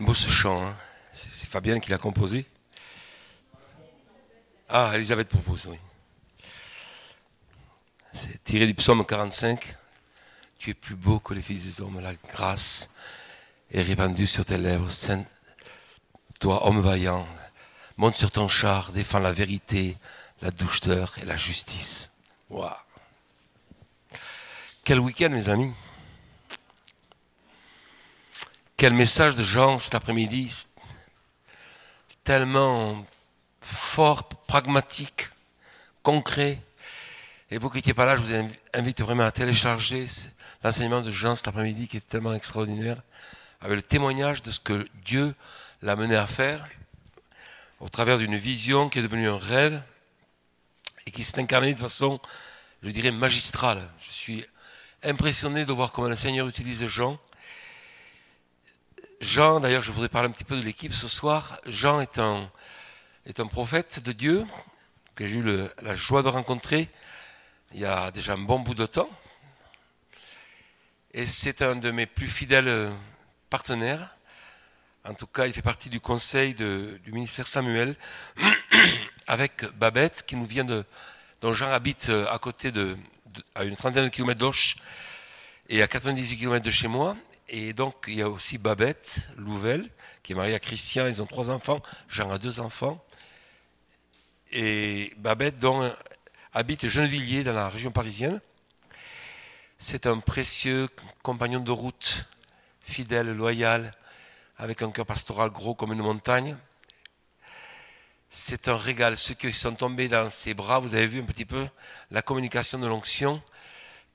Beau ce chant, hein. c'est Fabienne qui l'a composé. Ah, Elisabeth propose, oui. C'est tiré du psaume 45. Tu es plus beau que les fils des hommes, la grâce est répandue sur tes lèvres. Sainte, toi, homme vaillant, monte sur ton char, défends la vérité, la douceur et la justice. Waouh! Quel week-end, mes amis! Quel message de Jean cet après-midi, tellement fort, pragmatique, concret. Et vous qui n'étiez pas là, je vous invite vraiment à télécharger l'enseignement de Jean cet après-midi qui est tellement extraordinaire, avec le témoignage de ce que Dieu l'a mené à faire, au travers d'une vision qui est devenue un rêve, et qui s'est incarnée de façon, je dirais, magistrale. Je suis impressionné de voir comment le Seigneur utilise Jean Jean, d'ailleurs, je voudrais parler un petit peu de l'équipe ce soir. Jean est un, est un prophète de Dieu que j'ai eu la joie de rencontrer il y a déjà un bon bout de temps. Et c'est un de mes plus fidèles partenaires. En tout cas, il fait partie du conseil du ministère Samuel avec Babette, qui nous vient de, dont Jean habite à côté de, à une trentaine de kilomètres d'Auch et à 98 kilomètres de chez moi. Et donc, il y a aussi Babette Louvel, qui est mariée à Christian. Ils ont trois enfants. Jean a deux enfants. Et Babette, dont habite Gennevilliers, dans la région parisienne. C'est un précieux compagnon de route, fidèle, loyal, avec un cœur pastoral gros comme une montagne. C'est un régal. Ceux qui sont tombés dans ses bras, vous avez vu un petit peu la communication de l'onction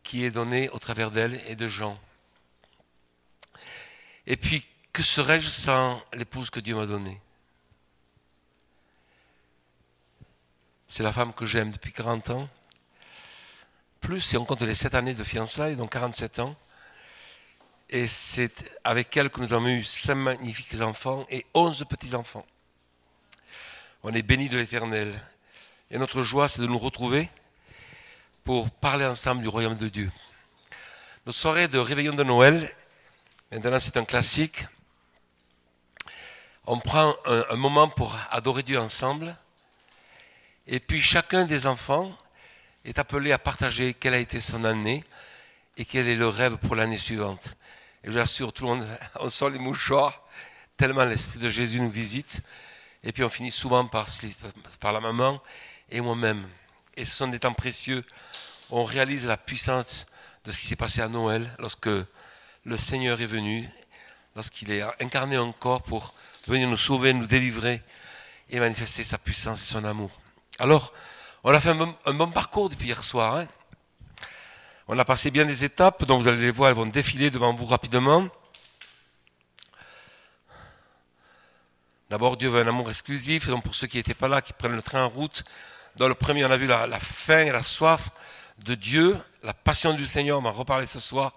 qui est donnée au travers d'elle et de Jean. Et puis, que serais-je sans l'épouse que Dieu m'a donnée? C'est la femme que j'aime depuis 40 ans. Plus si on compte les 7 années de fiançailles, donc 47 ans. Et c'est avec elle que nous avons eu 5 magnifiques enfants et 11 petits-enfants. On est bénis de l'éternel. Et notre joie, c'est de nous retrouver pour parler ensemble du royaume de Dieu. Notre soirée de réveillon de Noël Maintenant, c'est un classique. On prend un, moment pour adorer Dieu ensemble. Et puis chacun des enfants est appelé à partager quelle a été son année et quel est le rêve pour l'année suivante. Et je vous assure, tout le monde, on sent les mouchoirs, tellement l'Esprit de Jésus nous visite. Et puis on finit souvent par, par la maman et moi-même. Et ce sont des temps précieux. On réalise la puissance de ce qui s'est passé à Noël lorsque le Seigneur est venu, lorsqu'il est incarné en corps pour venir nous sauver, nous délivrer et manifester sa puissance et son amour. Alors, on a fait un bon, parcours depuis hier soir. Hein. on a passé bien des étapes, dont vous allez les voir, elles vont défiler devant vous rapidement. D'abord, Dieu veut un amour exclusif, donc pour ceux qui n'étaient pas là, qui prennent le train en route, dans le premier, on a vu la, la faim et la soif de Dieu, la passion du Seigneur, on va reparler ce soir,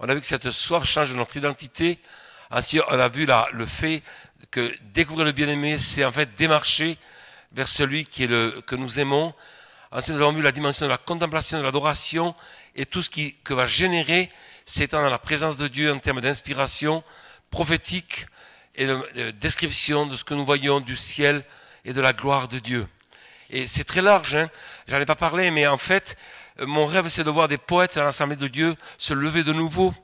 on a vu que cette soif change notre identité. Ensuite, on a vu le fait que découvrir le bien-aimé, c'est en fait démarcher vers celui qui est le, que nous aimons. Ensuite, nous avons vu la dimension de la contemplation, de l'adoration et tout ce qui, que va générer cet étant dans la présence de Dieu en termes d'inspiration prophétique et de, description de ce que nous voyons du ciel et de la gloire de Dieu. Et c'est très large, hein. j'en ai pas parlé, mais en fait, mon rêve, c'est de voir des poètes à l'Assemblée de Dieu se lever de nouveau.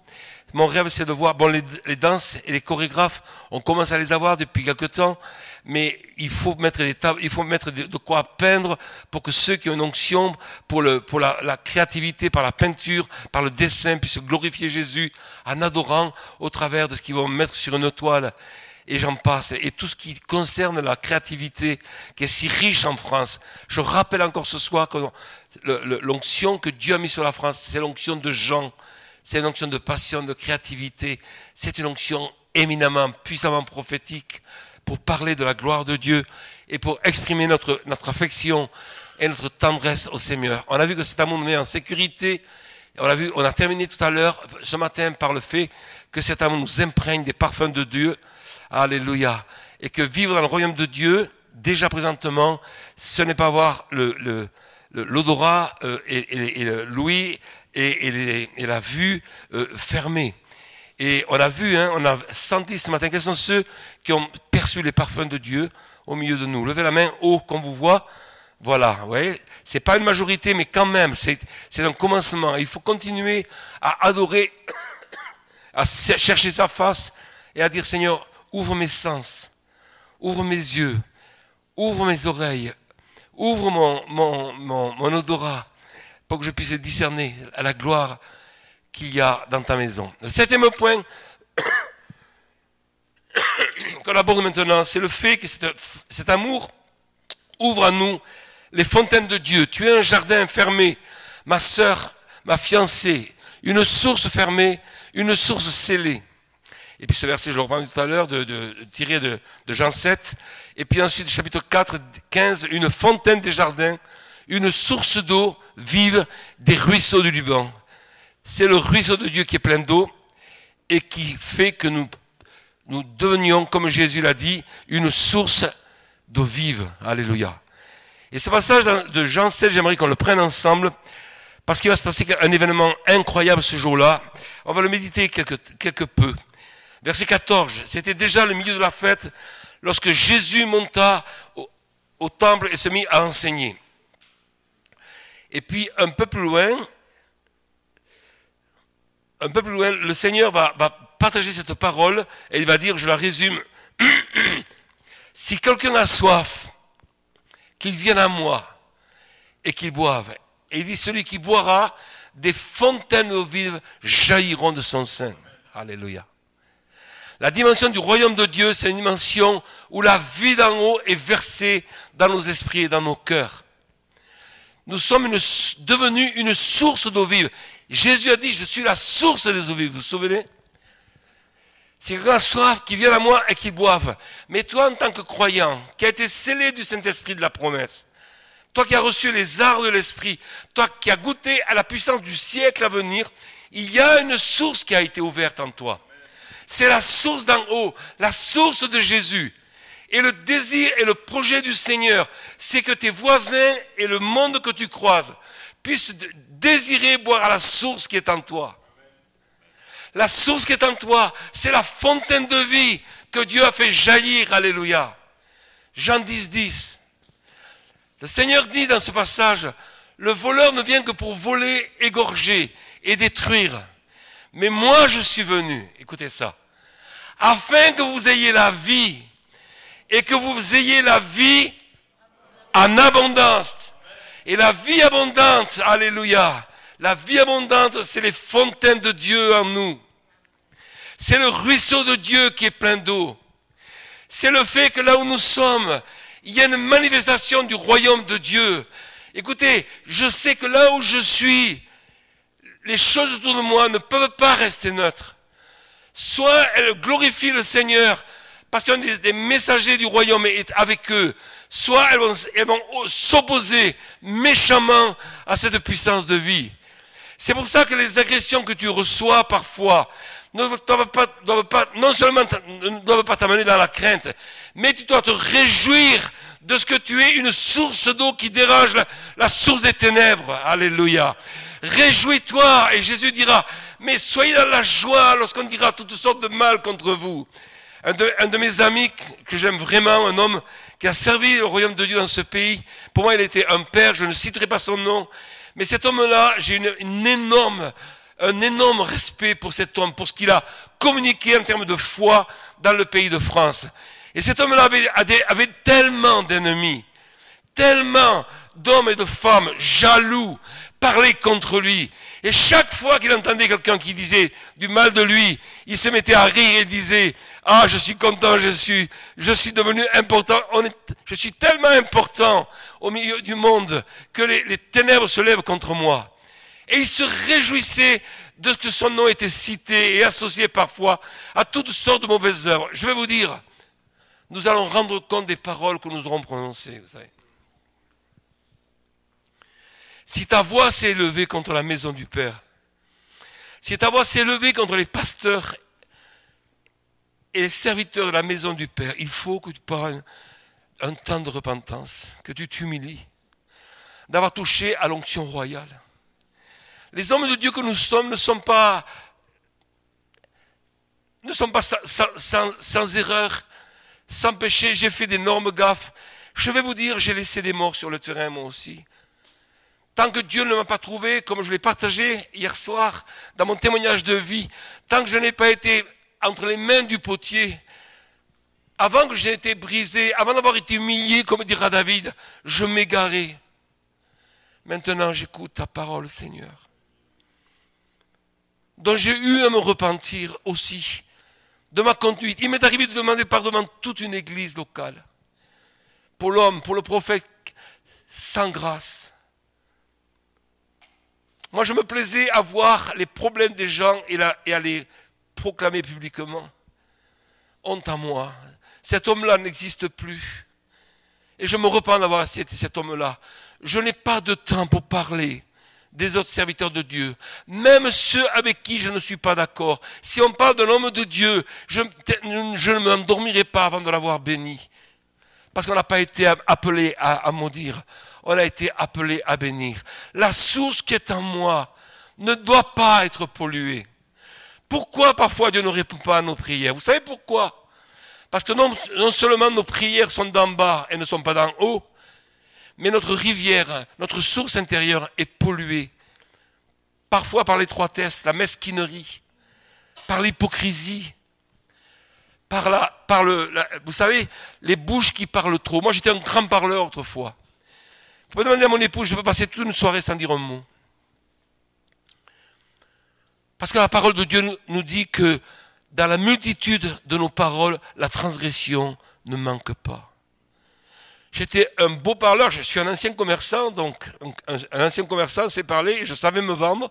Mon rêve, c'est de voir, bon, les, danses et les chorégraphes, on commence à les avoir depuis quelque temps, mais il faut mettre des tables, il faut mettre de, quoi peindre pour que ceux qui ont une onction pour, le, pour la, la, créativité, par la peinture, par le dessin, puissent glorifier Jésus en adorant au travers de ce qu'ils vont mettre sur une toile et j'en passe. Et tout ce qui concerne la créativité, qui est si riche en France. Je rappelle encore ce soir que l'onction que Dieu a mis sur la France, c'est l'onction de Jean. C'est une onction de passion, de créativité. C'est une onction éminemment, puissamment prophétique pour parler de la gloire de Dieu et pour exprimer notre, notre affection et notre tendresse au Seigneur. On a vu que cet amour nous met en sécurité. On a vu, on a terminé tout à l'heure, ce matin, par le fait que cet amour nous imprègne des parfums de Dieu Alléluia. Et que vivre dans le royaume de Dieu, déjà présentement, ce n'est pas avoir l'odorat euh, et, l'ouïe et, la vue euh, fermée. Et on a vu, hein, on a senti ce matin, quels sont ceux qui ont perçu les parfums de Dieu au milieu de nous. Levez la main haut qu'on vous voit. Voilà, vous voyez, c'est pas une majorité, mais quand même, c'est un commencement. Il faut continuer à adorer, à chercher sa face et à dire Seigneur, ouvre mes sens, ouvre mes yeux, ouvre mes oreilles, ouvre mon, odorat pour que je puisse discerner la gloire qu'il y a dans ta maison. Le septième point qu'on aborde maintenant, c'est le fait que cet amour ouvre à nous les fontaines de Dieu. Tu es un jardin fermé, ma sœur, ma fiancée, une source fermée, une source scellée. Et puis ce verset, je le reprends tout à l'heure, de, de, tiré de, de, Jean 7. Et puis ensuite, chapitre 4, 15, une fontaine des jardins, une source d'eau vive des ruisseaux du Liban. C'est le ruisseau de Dieu qui est plein d'eau et qui fait que nous, nous devenions, comme Jésus l'a dit, une source d'eau vive. Alléluia. Et ce passage de Jean 7, j'aimerais qu'on le prenne ensemble parce qu'il va se passer un événement incroyable ce jour-là. On va le méditer quelque, quelque peu. Verset 14, c'était déjà le milieu de la fête lorsque Jésus monta au, temple et se mit à enseigner. Et puis un peu plus loin, un peu plus loin, le Seigneur va, partager cette parole et il va dire, je la résume, si quelqu'un a soif, qu'il vienne à moi et qu'il boive. Et il dit, celui qui boira, des fontaines d'eau jailliront de son sein. Alléluia. La dimension du royaume de Dieu, c'est une dimension où la vie d'en haut est versée dans nos esprits et dans nos cœurs. Nous sommes devenus une source d'eau vive. Jésus a dit, je suis la source des eaux vives. Vous vous souvenez? C'est quelqu'un a soif qui vient à moi et qui boive. Mais toi, en tant que croyant, qui a été scellé du Saint-Esprit de la promesse, toi qui as reçu les arts de l'Esprit, toi qui as goûté à la puissance du siècle à venir, il y a une source qui a été ouverte en toi. C'est la source d'en haut, la source de Jésus. Et le désir et le projet du Seigneur, c'est que tes voisins et le monde que tu croises puissent désirer boire à la source qui est en toi. La source qui est en toi, c'est la fontaine de vie que Dieu a fait jaillir. Alléluia. Jean 10, 10. Le Seigneur dit dans ce passage, le voleur ne vient que pour voler, égorger et détruire. Mais moi je suis venu, écoutez ça, afin que vous ayez la vie et que vous ayez la vie en abondance. Et la vie abondante, alléluia, la vie abondante, c'est les fontaines de Dieu en nous. C'est le ruisseau de Dieu qui est plein d'eau. C'est le fait que là où nous sommes, il y a une manifestation du royaume de Dieu. Écoutez, je sais que là où je suis, les choses autour de moi ne peuvent pas rester neutres. Soit elles glorifient le Seigneur parce y a des messagers du royaume est avec eux, soit elles vont, elles vont s'opposer méchamment à cette puissance de vie. C'est pour ça que les agressions que tu reçois parfois ne doivent pas, non seulement ne doivent pas t'amener dans la crainte, mais tu dois te réjouir de ce que tu es une source d'eau qui dérange la source des ténèbres. Alléluia. Réjouis-toi et Jésus dira, mais soyez dans la joie lorsqu'on dira toutes sortes de mal contre vous. Un de, mes amis que j'aime vraiment, un homme qui a servi le royaume de Dieu dans ce pays, pour moi il était un père, je ne citerai pas son nom, mais cet homme-là, j'ai une énorme, un énorme respect pour cet homme, pour ce qu'il a communiqué en termes de foi dans le pays de France. Et cet homme-là avait, avait tellement d'ennemis, tellement d'hommes et de femmes jaloux, parler contre lui. Et chaque fois qu'il entendait quelqu'un qui disait du mal de lui, il se mettait à rire et disait, ah, je suis content, je suis, je suis devenu important. Je suis tellement important au milieu du monde que les, ténèbres se lèvent contre moi. Et il se réjouissait de ce que son nom était cité et associé parfois à toutes sortes de mauvaises œuvres. Je vais vous dire, nous allons rendre compte des paroles que nous aurons prononcées. Si ta voix s'est élevée contre la maison du Père, si ta voix s'est élevée contre les pasteurs et les serviteurs de la maison du Père, il faut que tu prennes un temps de repentance, que tu t'humilies, d'avoir touché à l'onction royale. Les hommes de Dieu que nous sommes ne sont pas ne sont pas sans, erreur, sans péché. J'ai fait d'énormes gaffes. Je vais vous dire, j'ai laissé des morts sur le terrain moi aussi. Tant que Dieu ne m'a pas trouvé, comme je l'ai partagé hier soir dans mon témoignage de vie, tant que je n'ai pas été entre les mains du potier, avant que j'ai été brisé, avant d'avoir été humilié, comme dira David, je m'égarais. Maintenant, j'écoute ta parole, Seigneur. Dont j'ai eu à me repentir aussi de ma conduite. Il m'est arrivé de demander pardon devant toute une église locale. Pour l'homme, pour le prophète, sans grâce. Moi, je me plaisais à voir les problèmes des gens et, à les proclamer publiquement. Honte à moi. Cet homme-là n'existe plus. Et je me repens d'avoir été cet homme-là. Je n'ai pas de temps pour parler des autres serviteurs de Dieu, même ceux avec qui je ne suis pas d'accord. Si on parle d'un homme de Dieu, je, ne m'endormirai pas avant de l'avoir béni. Parce qu'on n'a pas été appelé à, à maudire, on a été appelé à bénir. La source qui est en moi ne doit pas être polluée. Pourquoi parfois Dieu ne répond pas à nos prières? Vous savez pourquoi? Parce que non, seulement nos prières sont d'en bas et ne sont pas d'en haut, mais notre rivière, notre source intérieure est polluée. Parfois par l'étroitesse, la mesquinerie, par l'hypocrisie, par, la, par le, vous savez, les bouches qui parlent trop. Moi, j'étais un grand parleur autrefois. Vous pouvez demander à mon épouse, je peux passer toute une soirée sans dire un mot. Parce que la parole de Dieu nous dit que dans la multitude de nos paroles, la transgression ne manque pas. J'étais un beau parleur, je suis un ancien commerçant, donc un, ancien commerçant sait parler, je savais me vendre.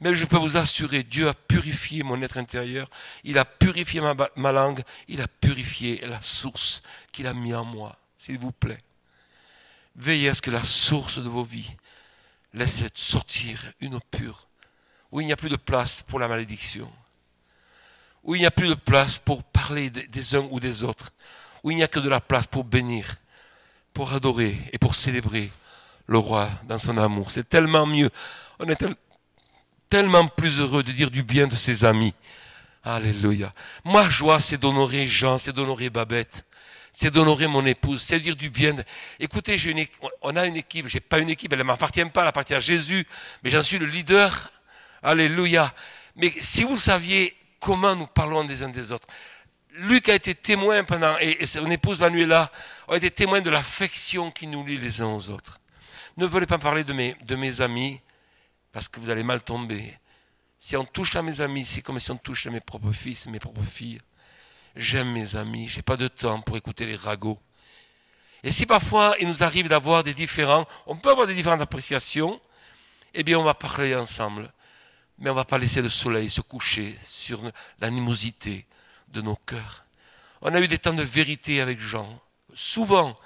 Mais je peux vous assurer, Dieu a purifié mon être intérieur, il a purifié ma, ma langue, il a purifié la source qu'il a mis en moi, s'il vous plaît. Veillez à ce que la source de vos vies laisse sortir une eau pure, où il n'y a plus de place pour la malédiction, où il n'y a plus de place pour parler des uns ou des autres, où il n'y a que de la place pour bénir, pour adorer et pour célébrer le roi dans son amour. C'est tellement mieux. On est tellement plus heureux de dire du bien de ses amis. Alléluia. Ma joie, c'est d'honorer Jean, c'est d'honorer Babette, c'est d'honorer mon épouse, c'est dire du bien. Écoutez, on a une équipe, j'ai pas une équipe, elle ne m'appartient pas, elle appartient à Jésus, mais j'en suis le leader. Alléluia. Mais si vous saviez comment nous parlons des uns des autres, Luc a été témoin pendant, et, son épouse Manuela ont été témoins de l'affection qui nous lie les uns aux autres. Ne voulez pas parler de mes, de mes amis, parce que vous allez mal tomber. Si on touche à mes amis, c'est comme si on touche à mes propres fils, mes propres filles. J'aime mes amis, j'ai pas de temps pour écouter les ragots. Et si parfois il nous arrive d'avoir des différents, on peut avoir des différentes appréciations, eh bien on va parler ensemble. Mais on ne va pas laisser le soleil se coucher sur l'animosité, de nos cœurs. On a eu des temps de vérité avec Jean, souvent.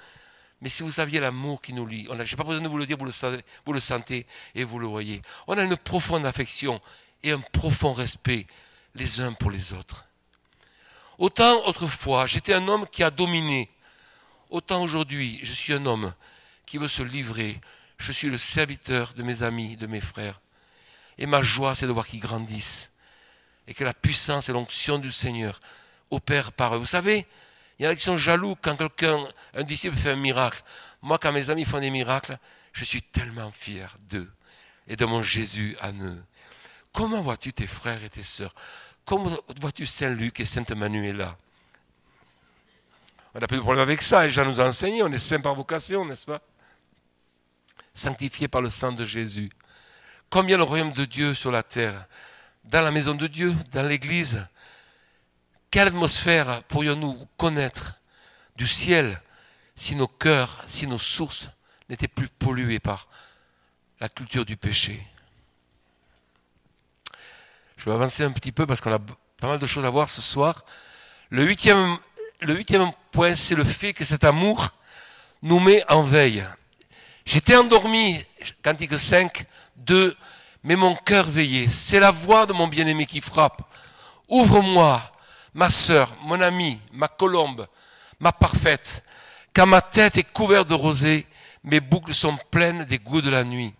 Mais si vous saviez l'amour qui nous lie, je n'ai pas besoin de vous le dire, vous le sentez et vous le voyez. On a une profonde affection et un profond respect les uns pour les autres. Autant autrefois, j'étais un homme qui a dominé. Autant aujourd'hui, je suis un homme qui veut se livrer. Je suis le serviteur de mes amis, de mes frères. Et ma joie, c'est de voir qu'ils grandissent. Et que la puissance et l'onction du Seigneur opère par eux. Vous savez, il y en a qui sont jaloux quand quelqu'un, un disciple fait un miracle. Moi, quand mes amis font des miracles, je suis tellement fier d'eux et de mon Jésus à eux. Comment vois-tu tes frères et tes sœurs Comment vois-tu Saint-Luc et Sainte Manuela On n'a plus de problème avec ça, et Jean nous a enseigné, on est saint par vocation, n'est-ce pas? Sanctifié par le sang de Jésus. Combien le royaume de Dieu sur la terre, dans la maison de Dieu, dans l'église, quelle atmosphère pourrions-nous connaître du ciel si nos cœurs, si nos sources n'étaient plus polluées par la culture du péché? Je vais avancer un petit peu parce qu'on a pas mal de choses à voir ce soir. Le huitième, point, c'est le fait que cet amour nous met en veille. J'étais endormi, Cantique 5, 2, mais mon cœur veillait. C'est la voix de mon bien-aimé qui frappe. Ouvre-moi, ma sœur, mon amie, ma colombe, ma parfaite, quand ma tête est couverte de rosée, mes boucles sont pleines des goûts de la nuit.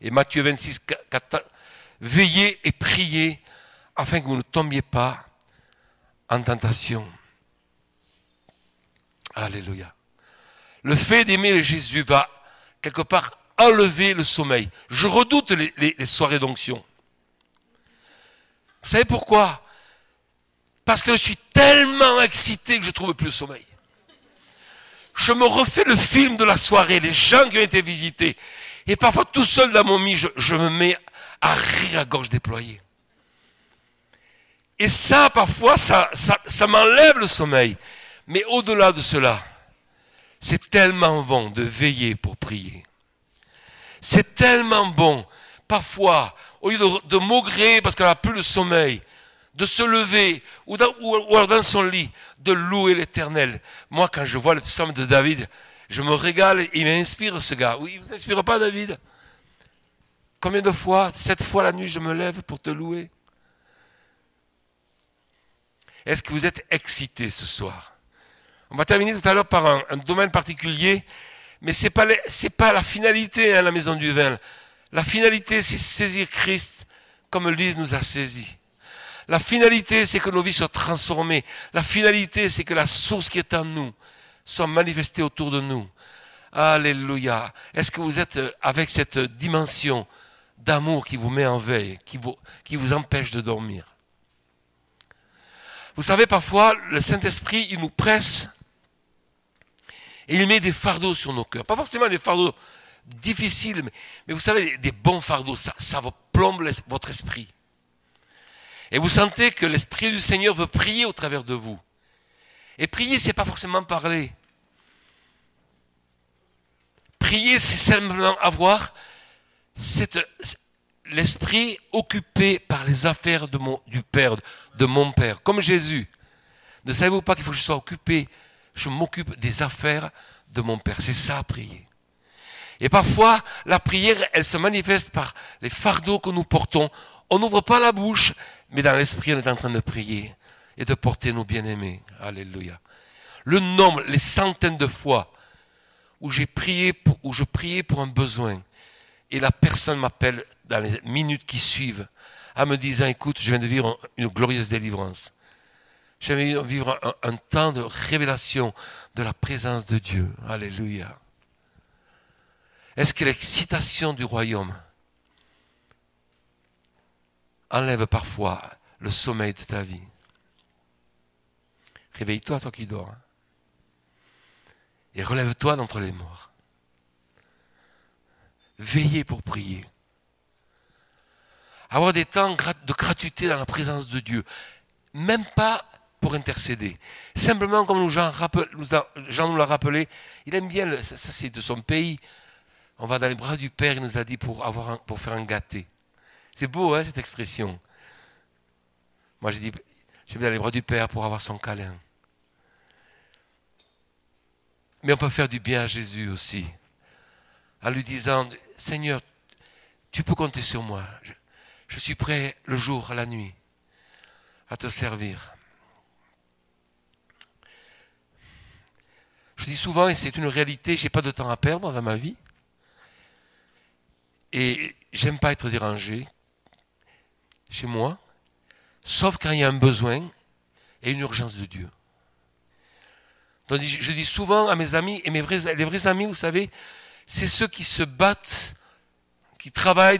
Et Matthieu 26, 4, veillez et priez afin que vous ne tombiez pas en tentation. Alléluia. Le fait d'aimer Jésus va quelque part enlever le sommeil. Je redoute les, soirées d'onction. Vous savez pourquoi? Parce que je suis tellement excité que je ne trouve plus le sommeil. Je me refais le film de la soirée, les gens qui ont été visités. Et parfois, tout seul dans mon lit, je, me mets à rire à gorge déployée. Et ça, parfois, ça, ça m'enlève le sommeil. Mais au-delà de cela, c'est tellement bon de veiller pour prier. C'est tellement bon, parfois, au lieu de, de maugrer parce qu'elle n'a plus le sommeil, de se lever, ou dans, dans son lit, de louer l'éternel. Moi, quand je vois le psaume de David, je me régale, il m'inspire ce gars. Oui, il ne vous inspire pas, David? Combien de fois, sept fois la nuit, je me lève pour te louer? Est-ce que vous êtes excité ce soir? On va terminer tout à l'heure par un, domaine particulier, mais ce n'est pas, pas, la finalité, hein, la maison du vin. La finalité, c'est saisir Christ comme l'Église nous a saisis. La finalité, c'est que nos vies soient transformées. La finalité, c'est que la source qui est en nous soit manifestée autour de nous. Alléluia. Est-ce que vous êtes euh, avec cette dimension d'amour qui vous met en veille, qui vous, empêche de dormir Vous savez, parfois, le Saint-Esprit, il nous presse et il met des fardeaux sur nos cœurs. Pas forcément des fardeaux difficiles, mais, vous savez, des bons fardeaux, ça, ça vous plombe votre esprit. Et vous sentez que l'Esprit du Seigneur veut prier au travers de vous. Et prier, c'est pas forcément parler. Prier, c'est simplement avoir l'esprit occupé par les affaires du Père, de mon Père, comme Jésus. Ne savez-vous pas qu'il faut que je sois occupé, je m'occupe des affaires de mon Père. C'est ça, prier. Et parfois, la prière, elle se manifeste par les fardeaux que nous portons. On n'ouvre pas la bouche, mais dans l'esprit, on est en train de prier et de porter nos bien-aimés. Alléluia. Le nombre, les centaines de fois où j'ai prié pour, où je priais pour un besoin et la personne m'appelle dans les minutes qui suivent en me disant, écoute, je viens de vivre une glorieuse délivrance. Je viens de vivre un, un temps de révélation de la présence de Dieu. Alléluia. Est-ce que l'excitation du royaume enlève parfois le sommeil de ta vie? Réveille-toi, toi qui dors. Hein. Et relève-toi d'entre les morts. Veillez pour prier. Avoir des temps de gratuité dans la présence de Dieu. Même pas pour intercéder. Simplement, comme Jean, nous l'a rappelé, il aime bien, ça, c'est de son pays. On va dans les bras du Père, il nous a dit pour, avoir pour faire un gâté. C'est beau, hein, cette expression. Moi, j'ai dit, je vais dans les bras du Père pour avoir son câlin. Mais on peut faire du bien à Jésus aussi, en lui disant, Seigneur, tu peux compter sur moi. Je, suis prêt le jour, la nuit, à te servir. Je dis souvent, et c'est une réalité, je n'ai pas de temps à perdre dans ma vie. Et j'aime pas être dérangé chez moi, sauf quand il y a un besoin et une urgence de Dieu. Donc je dis souvent à mes amis, et mes les vrais amis, vous savez, c'est ceux qui se battent, qui travaillent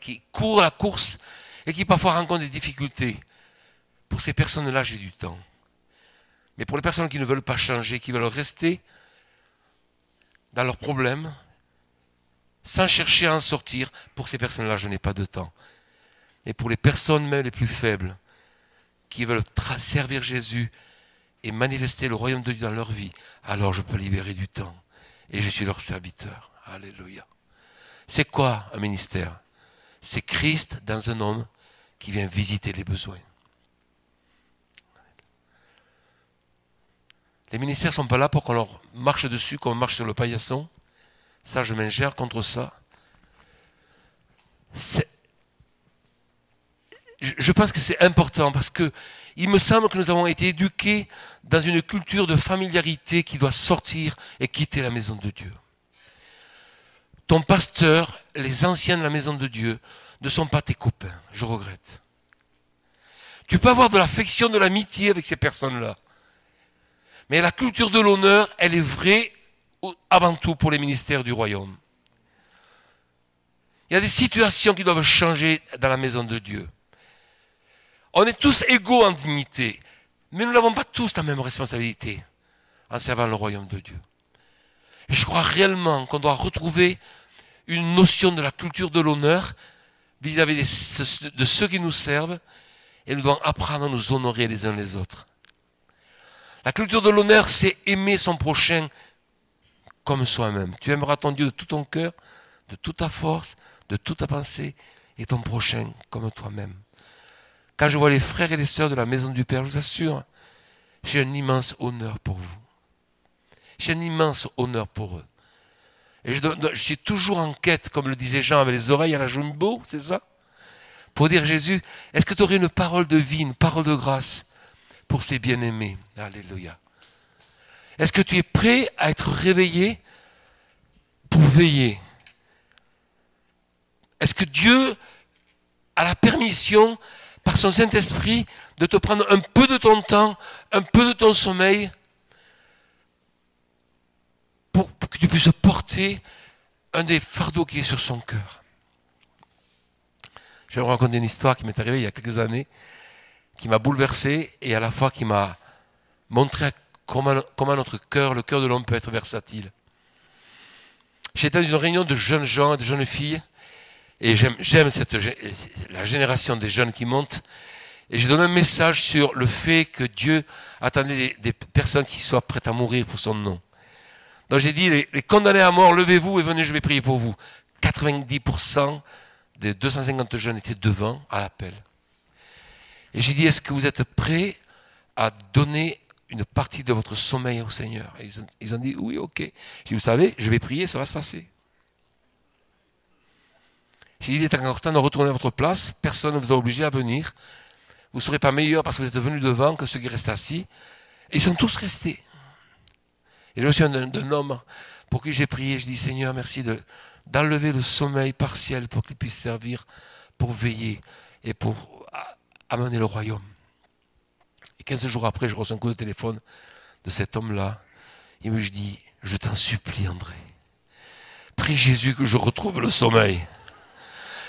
qui courent la course et qui parfois rencontrent des difficultés. Pour ces personnes-là, j'ai du temps. Mais pour les personnes qui ne veulent pas changer, qui veulent rester dans leurs problèmes, sans chercher à en sortir, pour ces personnes-là, je n'ai pas de temps. Mais pour les personnes même les plus faibles, qui veulent servir Jésus et manifester le royaume de Dieu dans leur vie, alors je peux libérer du temps. Et je suis leur serviteur. Alléluia. C'est quoi un ministère? C'est Christ dans un homme qui vient visiter les besoins. Les ministères ne sont pas là pour qu'on leur marche dessus comme on marche sur le paillasson. Ça, je m'ingère contre ça. Je pense que c'est important parce que il me semble que nous avons été éduqués dans une culture de familiarité qui doit sortir et quitter la maison de Dieu. Ton pasteur, les anciens de la maison de Dieu, ne sont pas tes copains. Je regrette. Tu peux avoir de l'affection, de l'amitié avec ces personnes-là. Mais la culture de l'honneur, elle est vraie avant tout pour les ministères du royaume. Il y a des situations qui doivent changer dans la maison de Dieu. On est tous égaux en dignité, mais nous n'avons pas tous la même responsabilité en servant le royaume de Dieu. Et je crois réellement qu'on doit retrouver une notion de la culture de l'honneur vis-à-vis de ceux qui nous servent et nous devons apprendre à nous honorer les uns les autres. La culture de l'honneur, c'est aimer son prochain comme soi-même. Tu aimeras ton Dieu de tout ton cœur, de toute ta force, de toute ta pensée, et ton prochain comme toi-même. Quand je vois les frères et les sœurs de la maison du Père, je vous assure, j'ai un immense honneur pour vous. J'ai un immense honneur pour eux. Et je, suis toujours en quête, comme le disait Jean, avec les oreilles à la jumbo, c'est ça? Pour dire Jésus, est-ce que tu aurais une parole de vie, une parole de grâce pour ces bien-aimés? Alléluia. Est-ce que tu es prêt à être réveillé pour veiller? Est-ce que Dieu a la permission, par son Saint-Esprit, de te prendre un peu de ton temps, un peu de ton sommeil, pour, que tu puisses porter un des fardeaux qui est sur son cœur Je vais vous raconter une histoire qui m'est arrivée il y a quelques années, qui m'a bouleversé et à la fois qui m'a montré comment, notre cœur, le cœur de l'homme peut être versatile. J'étais dans une réunion de jeunes gens et de jeunes filles, et j'aime la génération des jeunes qui montent. Et j'ai donné un message sur le fait que Dieu attendait des, personnes qui soient prêtes à mourir pour son nom. Donc j'ai dit, les, condamnés à mort, levez-vous et venez, je vais prier pour vous. 90% des 250 jeunes étaient devant à l'appel. Et j'ai dit, est-ce que vous êtes prêts à donner une partie de votre sommeil au Seigneur? ils, ont, dit, oui, ok. J'ai dit, vous savez, je vais prier, ça va se passer. Il est encore temps de retourner à votre place, personne ne vous a obligé à venir. Vous ne serez pas meilleur parce que vous êtes venu devant que ceux qui restent assis. Ils sont tous restés. Et je me souviens d'un homme pour qui j'ai prié, je dis, Seigneur, merci de, d'enlever le sommeil partiel pour qu'il puisse servir, pour veiller et pour amener le royaume. Et 15 jours après, je reçois un coup de téléphone de cet homme-là. Il me dit, je t'en supplie, André. Prie Jésus que je retrouve le sommeil.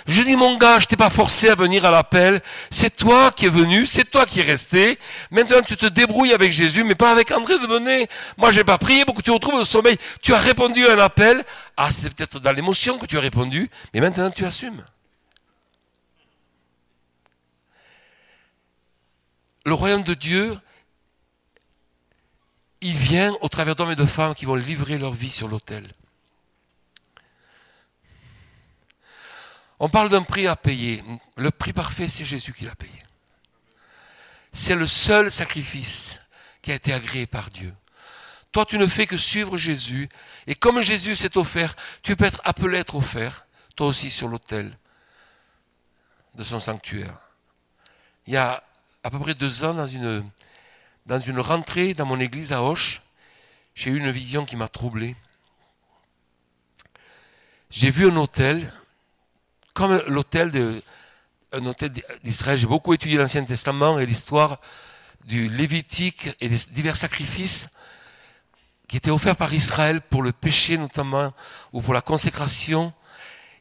Je dis, mon gars, je t'ai pas forcé à venir à l'appel. C'est toi qui es venu, c'est toi qui es resté. Maintenant, tu te débrouilles avec Jésus, mais pas avec André de venir. Moi, j'ai pas prié pour que tu retrouves le sommeil. Tu as répondu à un appel. Ah, c'était peut-être dans l'émotion que tu as répondu, mais maintenant tu assumes. le royaume de Dieu, il vient au travers d'hommes et de femmes qui vont livrer leur vie sur l'autel. On parle d'un prix à payer. Le prix parfait, c'est Jésus qui l'a payé. C'est le seul sacrifice qui a été agréé par Dieu. Toi, tu ne fais que suivre Jésus. Et comme Jésus s'est offert, tu peux être appelé à être offert, toi aussi, sur l'autel de son sanctuaire. Il y a à peu près deux ans dans une, rentrée dans mon église à Hoche. J'ai eu une vision qui m'a troublé. J'ai vu un hôtel, comme l'hôtel d'Israël. J'ai beaucoup étudié l'Ancien Testament et l'histoire du Lévitique et des divers sacrifices qui étaient offerts par Israël pour le péché notamment ou pour la consécration.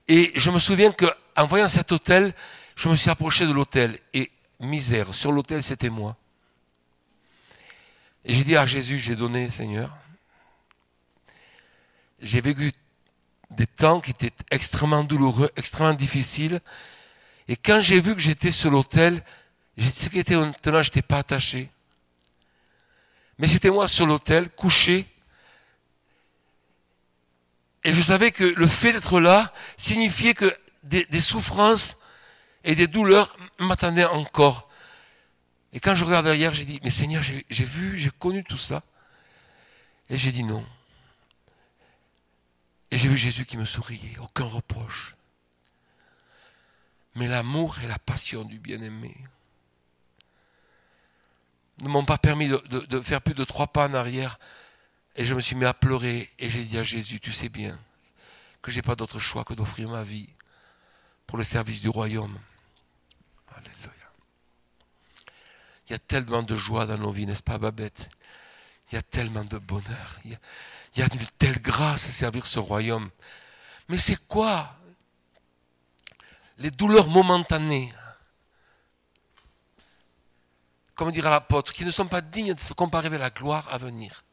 Et je me souviens qu'en voyant cet hôtel, je me suis approché de l'hôtel et misère. Sur l'autel, c'était moi. Et j'ai dit à Jésus, j'ai donné, Seigneur. J'ai vécu des temps qui étaient extrêmement douloureux, extrêmement difficiles. Et quand j'ai vu que j'étais sur l'autel, ce qui était maintenant, je n'étais pas attaché. Mais c'était moi sur l'autel, couché. Et je savais que le fait d'être là signifiait que des souffrances et des douleurs m'attendaient encore. Et quand je regarde derrière, j'ai dit, mais Seigneur, j'ai vu, j'ai connu tout ça. Et j'ai dit non. Et j'ai vu Jésus qui me souriait, aucun reproche. Mais l'amour et la passion du bien-aimé ne m'ont pas permis de, faire plus de trois pas en arrière. Et je me suis mis à pleurer et j'ai dit à Jésus, tu sais bien que je n'ai pas d'autre choix que d'offrir ma vie pour le service du royaume. Alléluia. Il y a tellement de joie dans nos vies, n'est-ce pas, Babette? Il y a tellement de bonheur. Une telle grâce à servir ce royaume. Mais c'est quoi Les douleurs momentanées, comme dira l'apôtre, qui ne sont pas dignes de se comparer avec la gloire à venir.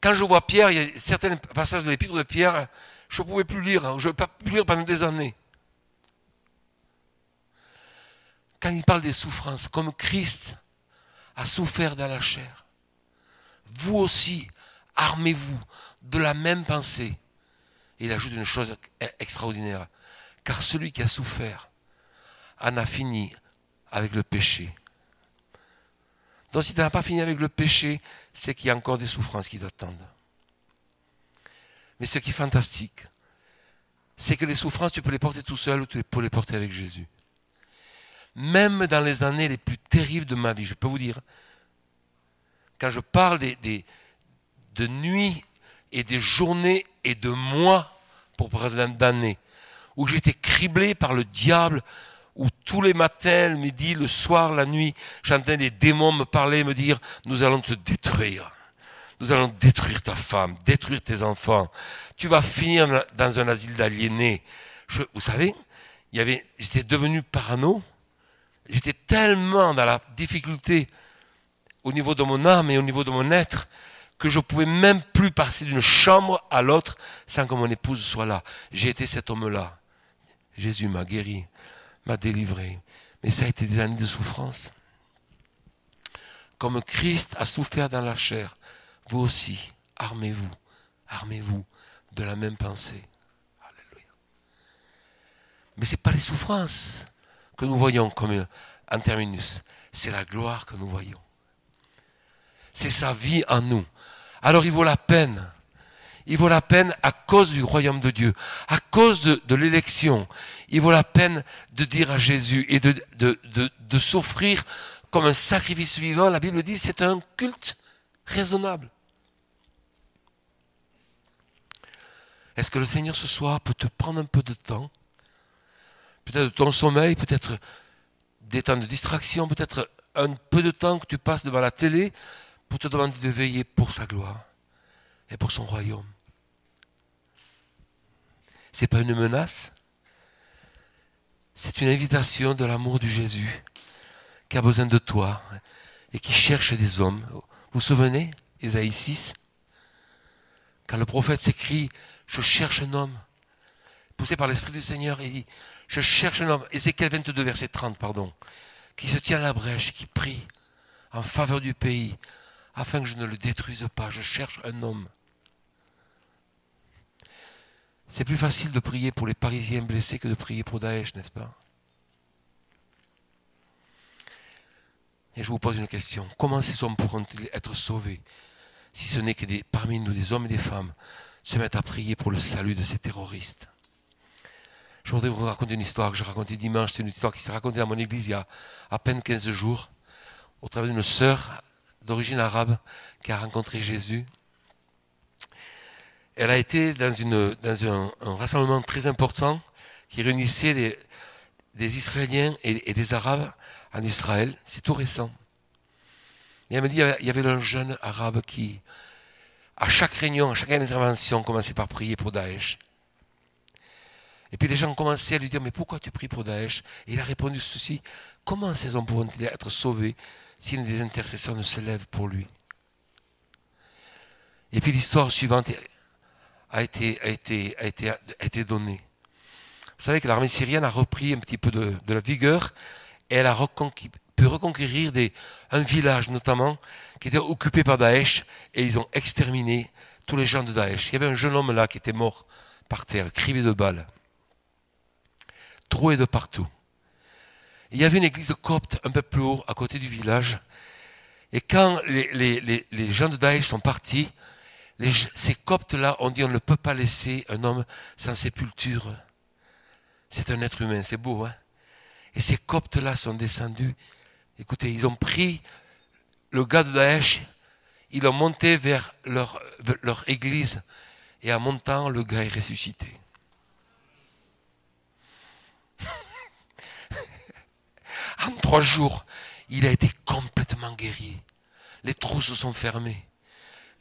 Quand je vois Pierre, il y a certains passages de l'épître de Pierre, je ne pouvais plus lire, je ne pouvais pas plus lire pendant des années. Quand il parle des souffrances, comme Christ a souffert dans la chair, vous aussi, armez-vous de la même pensée. Il ajoute une chose extraordinaire, car celui qui a souffert en a fini avec le péché. Donc si tu n'as pas fini avec le péché, c'est qu'il y a encore des souffrances qui t'attendent. Mais ce qui est fantastique, c'est que les souffrances, tu peux les porter tout seul ou tu peux les porter avec Jésus. Même dans les années les plus terribles de ma vie, je peux vous dire, quand je parle des, de nuits et des journées et de mois, pour parler d'années, où j'étais criblé par le diable, où tous les matins, le midi, le soir, la nuit, j'entendais des démons me parler, me dire, nous allons te détruire. Nous allons détruire ta femme, détruire tes enfants. Tu vas finir dans un asile d'aliénés. vous savez, j'étais devenu parano. J'étais tellement dans la difficulté au niveau de mon âme et au niveau de mon être que je pouvais même plus passer d'une chambre à l'autre sans que mon épouse soit là. J'ai été cet homme-là. Jésus m'a guéri, m'a délivré. Mais ça a été des années de souffrance. Comme Christ a souffert dans la chair, vous aussi, armez-vous, armez-vous de la même pensée. Alléluia. Mais ce n'est pas les souffrances que nous voyons comme un terminus, c'est la gloire que nous voyons. C'est sa vie en nous. Alors il vaut la peine. Il vaut la peine à cause du royaume de Dieu, à cause de, l'élection. Il vaut la peine de dire à Jésus et de, s'offrir comme un sacrifice vivant. La Bible dit c'est un culte raisonnable. Est-ce que le Seigneur ce soir peut te prendre un peu de temps? Peut-être de ton sommeil, peut-être des temps de distraction, peut-être un peu de temps que tu passes devant la télé pour te demander de veiller pour sa gloire et pour son royaume. Ce n'est pas une menace, c'est une invitation de l'amour du Jésus qui a besoin de toi et qui cherche des hommes. Vous vous souvenez, Ésaïe 6 Quand le prophète s'écrit je cherche un homme. Poussé par l'Esprit du Seigneur, il dit, je cherche un homme. Ézéchiel 22, verset 30, pardon. Qui se tient à la brèche, qui prie en faveur du pays, afin que je ne le détruise pas. Je cherche un homme. C'est plus facile de prier pour les Parisiens blessés que de prier pour Daesh, n'est-ce pas? Et je vous pose une question. Comment ces hommes pourront-ils être sauvés si ce n'est que parmi nous des hommes et des femmes se mettent à prier pour le salut de ces terroristes? Je voudrais vous raconter une histoire que j'ai racontée dimanche. C'est une histoire qui s'est racontée à mon église il y a à peine 15 jours, au travers d'une sœur d'origine arabe qui a rencontré Jésus. Elle a été dans, une, dans un, rassemblement très important qui réunissait des, des Israéliens et, et, des Arabes en Israël. C'est tout récent. Et elle me dit il y avait un jeune arabe qui, à chaque réunion, à chaque intervention, on commençait par prier pour Daesh. Et puis les gens commençaient à lui dire, mais pourquoi tu pries pour Daesh? Et il a répondu ceci, comment ces hommes pourront-ils être sauvés? Si des intercesseurs ne se lèvent pour lui Et puis l'histoire suivante a été, donnée. Vous savez que l'armée syrienne a repris un petit peu de, la vigueur et elle a pu reconquérir un village notamment qui était occupé par Daesh et ils ont exterminé tous les gens de Daesh. Il y avait un jeune homme là qui était mort par terre, criblé de balles, troué de partout. Il y avait une église copte un peu plus haut à côté du village. Et quand les, gens de Daesh sont partis, ces coptes-là ont dit on ne peut pas laisser un homme sans sépulture. C'est un être humain, c'est beau, hein Et ces coptes-là sont descendus Écoutez, ils ont pris le gars de Daesh, ils l'ont monté vers leur église, et en montant, le gars est ressuscité. En trois jours, il a été complètement guéri. Les trous se sont fermés.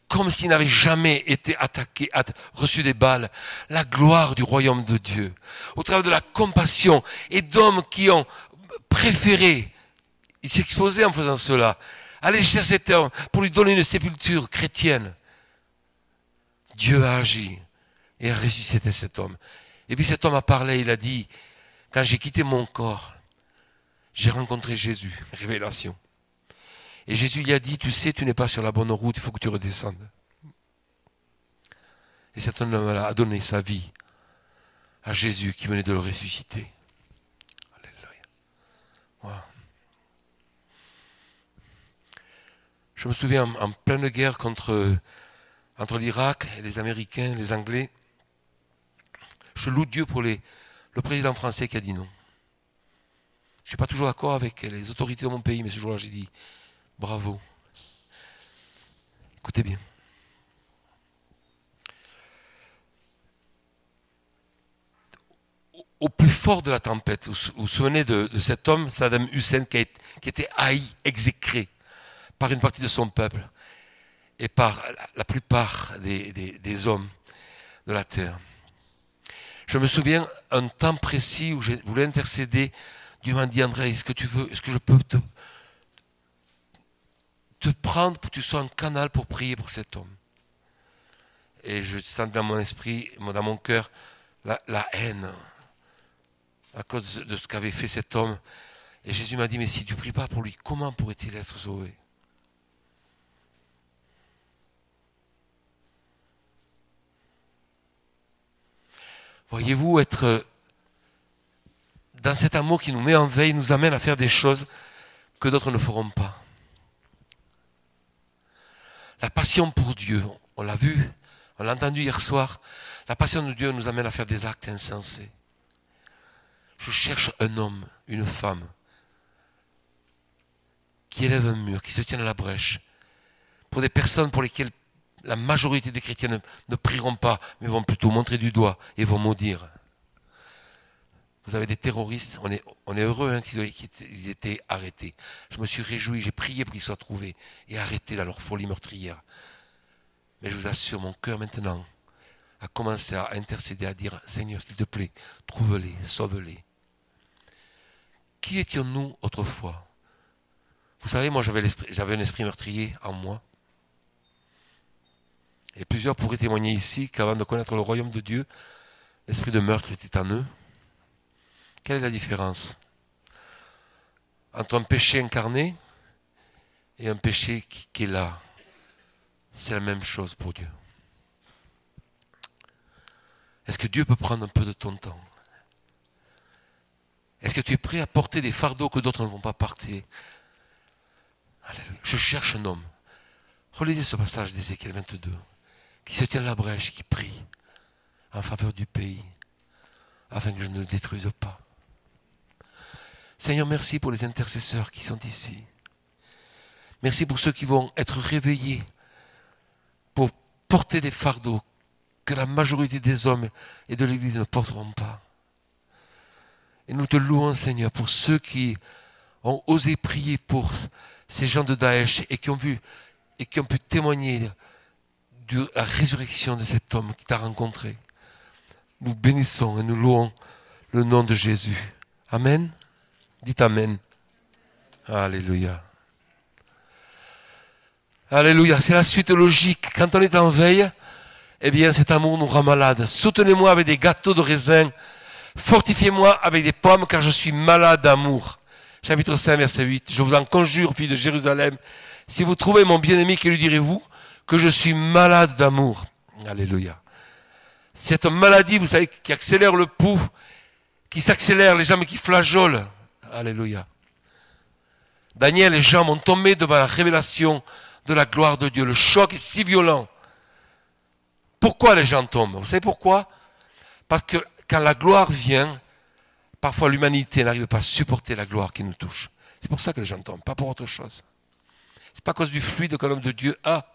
Comme s'il n'avait jamais été attaqué, reçu des balles. La gloire du royaume de Dieu. Au travers de la compassion et d'hommes qui ont préféré, il s'exposait en faisant cela, aller chercher cet homme pour lui donner une sépulture chrétienne. Dieu a agi et a ressuscité cet homme. Et puis cet homme a parlé, il a dit, quand j'ai quitté mon corps, j'ai rencontré Jésus, révélation. Et Jésus lui a dit, tu sais, tu n'es pas sur la bonne route, il faut que tu redescendes. Et cet homme a donné sa vie à Jésus qui venait de le ressusciter. Alléluia. Je me souviens en, pleine guerre contre, entre l'Irak les Américains, les Anglais, je loue Dieu pour le président français qui a dit non. Je ne suis pas toujours d'accord avec les autorités de mon pays, mais ce jour-là, j'ai dit bravo. Écoutez bien. Au plus fort de la tempête, vous vous souvenez de, cet homme, Saddam Hussein, qui, était haï, exécré par une partie de son peuple et par la plupart des hommes de la terre. Je me souviens un temps précis où je voulais intercéder. Dieu m'a dit, André, est-ce que tu veux, est-ce que je peux te, te prendre pour que tu sois un canal pour prier pour cet homme? Et je sens dans mon esprit, dans mon cœur, la, la haine à cause de ce qu'avait fait cet homme. Et Jésus m'a dit, mais si tu ne pries pas pour lui, comment pourrait-il être sauvé? Voyez-vous, être dans cet amour qui nous met en veille, nous amène à faire des choses que d'autres ne feront pas. La passion pour Dieu, on l'a vu, on l'a entendu hier soir, la passion de Dieu nous amène à faire des actes insensés. Je cherche un homme, une femme, qui élève un mur, qui se tient à la brèche, pour des personnes pour lesquelles la majorité des chrétiens ne, prieront pas, mais vont plutôt montrer du doigt et vont maudire. Vous avez des terroristes, on est, heureux hein, qu'ils aient été arrêtés. Je me suis réjoui, j'ai prié pour qu'ils soient trouvés et arrêtés dans leur folie meurtrière. Mais je vous assure, mon cœur maintenant a commencé à intercéder, à dire Seigneur, s'il te plaît, trouve-les, sauve-les. Qui étions-nous autrefois? Vous savez, moi j'avais un esprit meurtrier en moi. Et plusieurs pourraient témoigner ici qu'avant de connaître le royaume de Dieu, l'esprit de meurtre était en eux. Quelle est la différence entre un péché incarné et un péché qui, est là? C'est la même chose pour Dieu. Est-ce que Dieu peut prendre un peu de ton temps? Est-ce que tu es prêt à porter des fardeaux que d'autres ne vont pas porter? Je cherche un homme. Relisez ce passage d'Ézéchiel 22 qui se tient à la brèche, qui prie en faveur du pays, afin que je ne le détruise pas. Seigneur, merci pour les intercesseurs qui sont ici. Merci pour ceux qui vont être réveillés pour porter des fardeaux que la majorité des hommes et de l'Église ne porteront pas. Et nous te louons, Seigneur, pour ceux qui ont osé prier pour ces gens de Daesh et qui ont vu et qui ont pu témoigner de la résurrection de cet homme qui t'a rencontré. Nous bénissons et nous louons le nom de Jésus. Amen. Dites Amen. Alléluia. Alléluia. C'est la suite logique. Quand on est en veille, eh bien, cet amour nous rend malade. Soutenez-moi avec des gâteaux de raisin. Fortifiez-moi avec des pommes, car je suis malade d'amour. Chapitre 5, verset 8. Je vous en conjure, fille de Jérusalem, si vous trouvez mon bien-aimé, que lui direz-vous que je suis malade d'amour? Alléluia. Cette maladie, vous savez, qui accélère le pouls, qui s'accélère, les jambes qui flageolent. Alléluia. Daniel et Jean ont tombé devant la révélation de la gloire de Dieu. Le choc est si violent. Pourquoi les gens tombent? Vous savez pourquoi? Parce que quand la gloire vient, parfois l'humanité n'arrive pas à supporter la gloire qui nous touche. C'est pour ça que les gens tombent, pas pour autre chose. C'est pas à cause du fluide que l'homme de Dieu a,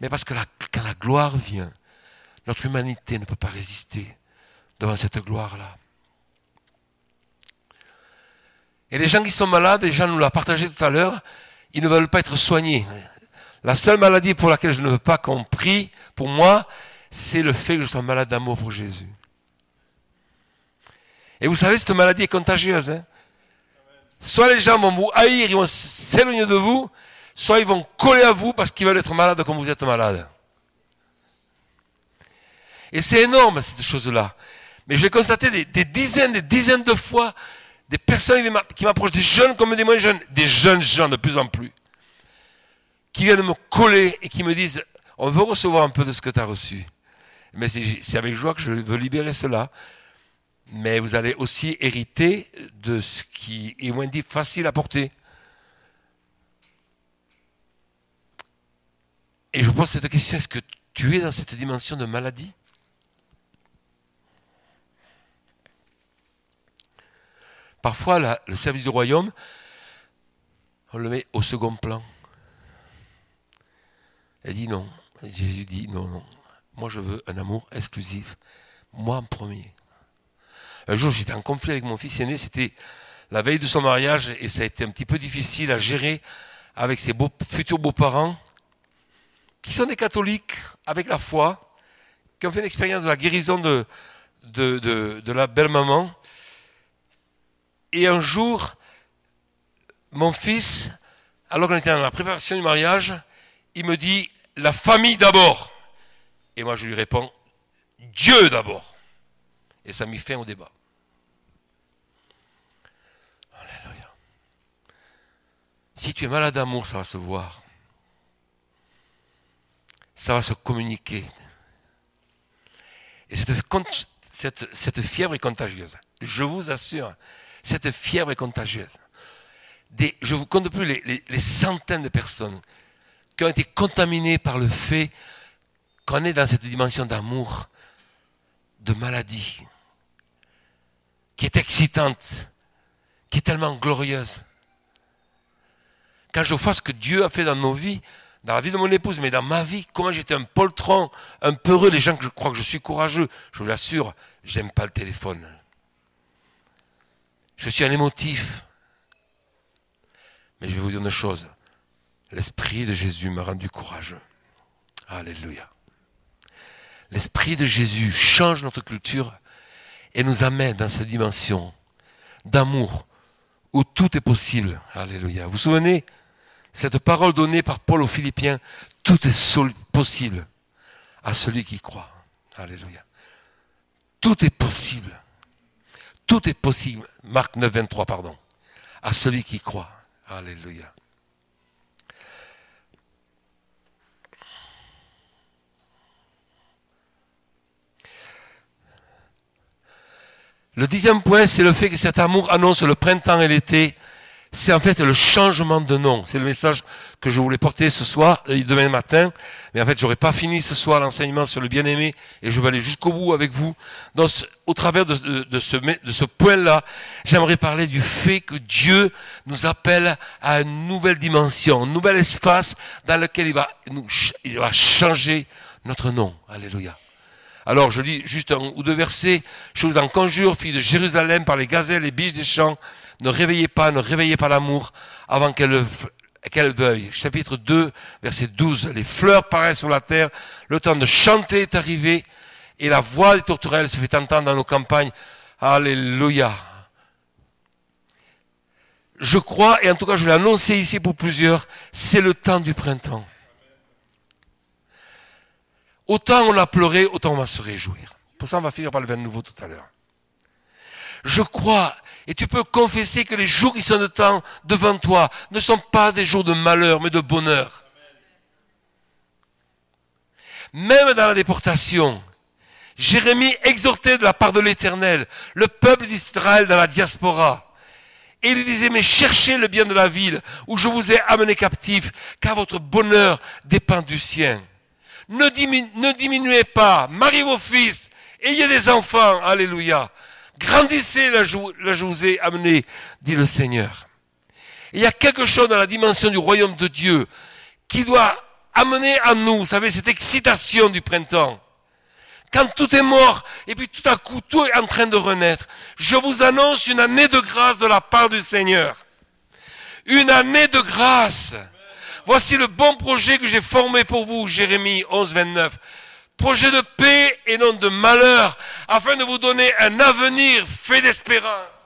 mais parce que quand la gloire vient, notre humanité ne peut pas résister devant cette gloire-là. Et les gens qui sont malades, les gens nous l'ont partagé tout à l'heure, ils ne veulent pas être soignés. La seule maladie pour laquelle je ne veux pas qu'on prie, pour moi, c'est le fait que je sois malade d'amour pour Jésus. Et vous savez, cette maladie est contagieuse. Hein. soit les gens vont vous haïr, ils vont s'éloigner de vous, soit ils vont coller à vous parce qu'ils veulent être malades comme vous êtes malade. Et c'est énorme, cette chose-là. Mais j'ai constaté des, des, dizaines, des dizaines de fois des personnes qui m'approchent, des jeunes comme des moins jeunes, des jeunes gens de plus en plus, qui viennent me coller et qui me disent, on veut recevoir un peu de ce que tu as reçu. Mais c'est avec joie que je veux libérer cela. Mais vous allez aussi hériter de ce qui est moins dit facile à porter. Et je pose cette question, est-ce que tu es dans cette dimension de maladie? Parfois, le service du royaume, on le met au second plan. Elle dit non. Jésus dit non, non. Moi, je veux un amour exclusif. Moi en premier. Un jour, j'étais en conflit avec mon fils aîné. C'était la veille de son mariage et ça a été un petit peu difficile à gérer avec ses futurs beaux-parents qui sont des catholiques avec la foi, qui ont fait une expérience de la guérison de la belle-maman et un jour, mon fils, alors qu'on était dans la préparation du mariage, il me dit la famille d'abord. Et moi, je lui réponds Dieu d'abord. Et ça m'y fait au débat. Alléluia. Si tu es malade d'amour, ça va se voir. Ça va se communiquer. Et cette, cette fièvre est contagieuse. Je vous assure. Cette fièvre est contagieuse. je ne vous compte plus les, centaines de personnes qui ont été contaminées par le fait qu'on est dans cette dimension d'amour, de maladie, qui est excitante, qui est tellement glorieuse. Quand je vois ce que Dieu a fait dans nos vies, dans la vie de mon épouse, mais dans ma vie, comment j'étais un poltron, un peureux, les gens que je crois que je suis courageux, je vous l'assure, j'aime pas le téléphone. Je suis un émotif. Mais je vais vous dire une chose. L'Esprit de Jésus m'a rendu courageux. Alléluia. L'Esprit de Jésus change notre culture et nous amène dans cette dimension d'amour où tout est possible. Alléluia. Vous vous souvenez? Cette parole donnée par Paul aux Philippiens, tout est possible à celui qui croit. Alléluia. Tout est possible. Tout est possible. Marc 9, 23, pardon. À celui qui croit. Alléluia. Le dixième point, c'est le fait que cet amour annonce le printemps et l'été c'est en fait le changement de nom. C'est le message que je voulais porter ce soir, et demain matin. Mais en fait, j'aurais pas fini ce soir l'enseignement sur le bien-aimé et je vais aller jusqu'au bout avec vous. Au travers de, ce, point-là, j'aimerais parler du fait que Dieu nous appelle à une nouvelle dimension, un nouvel espace dans lequel il va, nous, il va changer notre nom. Alléluia. Alors, je lis juste un ou deux versets. Je vous en conjure, fille de Jérusalem, par les gazelles et biches des champs, ne réveillez pas, ne réveillez pas l'amour avant qu'elle veuille. Chapitre 2, verset 12. Les fleurs paraissent sur la terre, le temps de chanter est arrivé, et la voix des tourterelles se fait entendre dans nos campagnes. Alléluia. Je crois, et en tout cas je l'ai annoncé ici pour plusieurs, c'est le temps du printemps. Autant on a pleuré, autant on va se réjouir. Pour ça, on va finir par le vin nouveau tout à l'heure. Je crois et tu peux confesser que les jours qui sont de temps devant toi ne sont pas des jours de malheur, mais de bonheur. Même dans la déportation, Jérémie exhortait de la part de l'Éternel le peuple d'Israël dans la diaspora. Et il disait, mais cherchez le bien de la ville où je vous ai amené captif, car votre bonheur dépend du sien. Ne, ne diminuez pas, mariez vos fils, ayez des enfants, alléluia. Grandissez, là je, vous ai amené, dit le Seigneur. il y a quelque chose dans la dimension du royaume de Dieu qui doit amener à nous, vous savez, cette excitation du printemps. quand tout est mort, et puis tout à coup tout est en train de renaître. Je vous annonce une année de grâce de la part du Seigneur. Une année de grâce. Voici le bon projet que j'ai formé pour vous, Jérémie 11, 29. Projet de paix et non de malheur, afin de vous donner un avenir fait d'espérance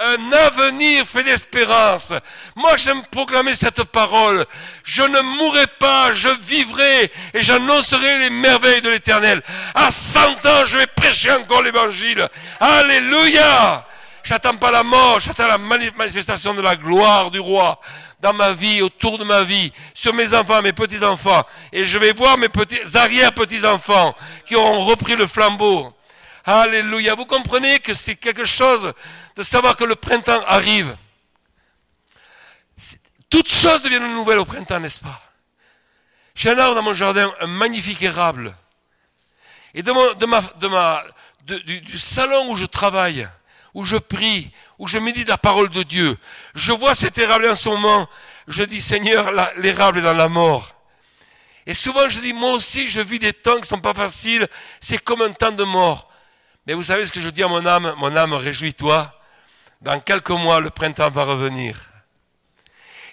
un avenir fait d'espérance. Moi, j'aime proclamer cette parole. Je ne mourrai pas, je vivrai et j'annoncerai les merveilles de l'éternel. À 100 ans, je vais prêcher encore l'évangile. Alléluia! J'attends pas la mort, j'attends la manifestation de la gloire du roi dans ma vie, autour de ma vie, sur mes enfants, mes petits-enfants. Et je vais voir mes petits, arrière-petits-enfants qui auront repris le flambeau. Alléluia. Vous comprenez que c'est quelque chose de savoir que le printemps arrive. Toutes choses deviennent nouvelles au printemps, n'est-ce pas? J'ai un arbre dans mon jardin, un magnifique érable. Et de, ma, du, salon où je travaille, où je prie, où je médite la parole de Dieu, je vois cet érable en ce moment. Je dis, Seigneur, l'érable est dans la mort. Et souvent, je dis, moi aussi, je vis des temps qui ne sont pas faciles. C'est comme un temps de mort. Mais vous savez ce que je dis à mon âme? Mon âme, réjouis-toi. Dans quelques mois, le printemps va revenir.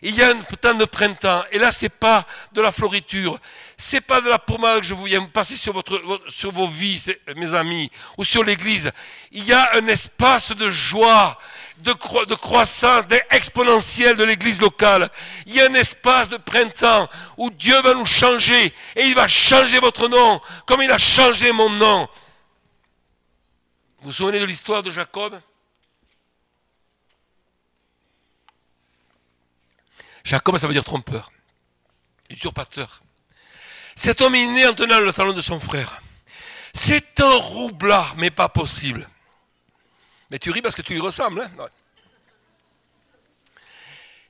Il y a un temps de printemps, et là, c'est pas de la floriture, c'est pas de la pommade que je vous viens passer sur, votre, sur vos vies, mes amis, ou sur l'église. Il y a un espace de joie, de, de croissance, exponentielle de l'église locale. Il y a un espace de printemps où Dieu va nous changer, et il va changer votre nom, comme il a changé mon nom. Vous vous souvenez de l'histoire de Jacob? Jacob, ça veut dire trompeur, usurpateur. Cet homme est né en tenant le talon de son frère. C'est un roublard, mais pas possible. Mais tu ris parce que tu lui ressembles. Hein?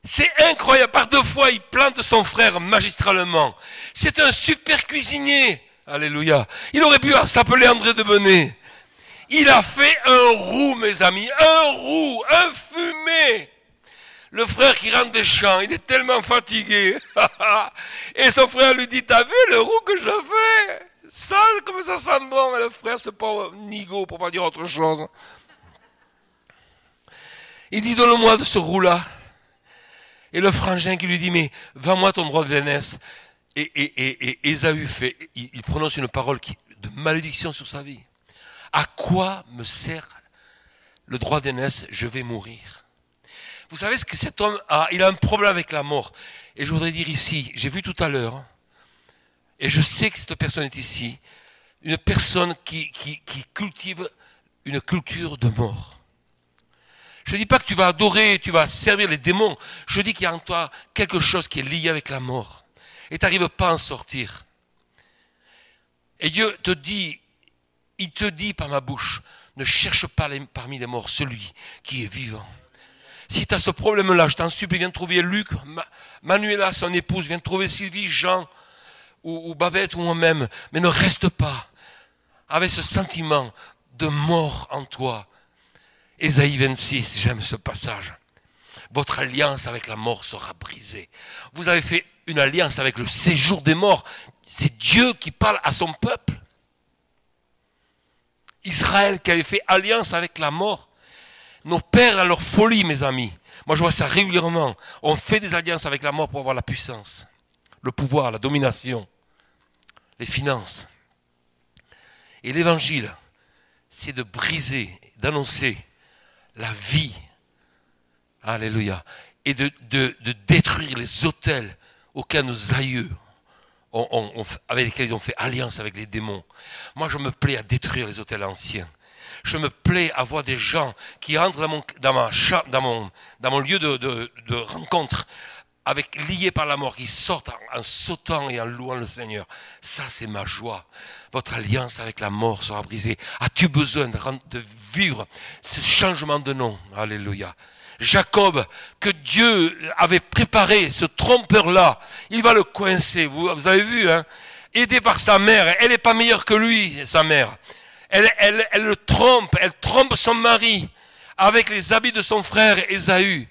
C'est incroyable. Par deux fois, il plante son frère magistralement. C'est un super cuisinier. Alléluia. Il aurait pu s'appeler André de Benet. Il a fait un roux, mes amis. Un roux, un fumé. Le frère qui rentre des champs, il est tellement fatigué. Et son frère lui dit, t'as vu le roux que je fais? Sale, comme ça sent bon. Et le frère, c'est pas nigo, pour pas dire autre chose. Il dit, donne-moi de ce roux-là. Et le frangin qui lui dit, mais vends-moi ton droit de. Et, Ésaü fait, il, prononce une parole de malédiction sur sa vie. À quoi me sert le droit d'aînesse? Je vais mourir. Vous savez ce que cet homme a? Il a un problème avec la mort. Et je voudrais dire ici, j'ai vu tout à l'heure, et je sais que cette personne est ici, une personne qui, qui, cultive une culture de mort. Je ne dis pas que tu vas adorer, tu vas servir les démons. Je dis qu'il y a en toi quelque chose qui est lié avec la mort. Et tu n'arrives pas à en sortir. Et Dieu te dit, il te dit par ma bouche, ne cherche pas parmi les morts celui qui est vivant. Si tu as ce problème-là, je t'en supplie, viens trouver Luc, Manuela, son épouse, viens trouver Sylvie, Jean, ou, Babette, ou moi-même. Mais ne reste pas avec ce sentiment de mort en toi. Ésaïe 26, j'aime ce passage. Votre alliance avec la mort sera brisée. Vous avez fait une alliance avec le séjour des morts. C'est Dieu qui parle à son peuple. Israël qui avait fait alliance avec la mort nos pères à leur folie, mes amis. Moi, je vois ça régulièrement. On fait des alliances avec la mort pour avoir la puissance, le pouvoir, la domination, les finances. Et l'évangile, c'est de briser, d'annoncer la vie. Alléluia. Et de, détruire les hôtels auxquels nos aïeux, avec lesquels ils ont fait alliance avec les démons. Moi, je me plais à détruire les hôtels anciens je me plais à voir des gens qui entrent dans mon, dans mon, lieu de, rencontre liés par la mort, qui sortent en, sautant et en louant le Seigneur. Ça, c'est ma joie. Votre alliance avec la mort sera brisée. As-tu besoin de, de vivre ce changement de nom? Alléluia. Jacob, que Dieu avait préparé, ce trompeur-là, il va le coincer. Vous, vous avez vu, hein? Aidé par sa mère, elle n'est pas meilleure que lui, sa mère. Elle, le trompe, elle trompe son mari avec les habits de son frère Ésaü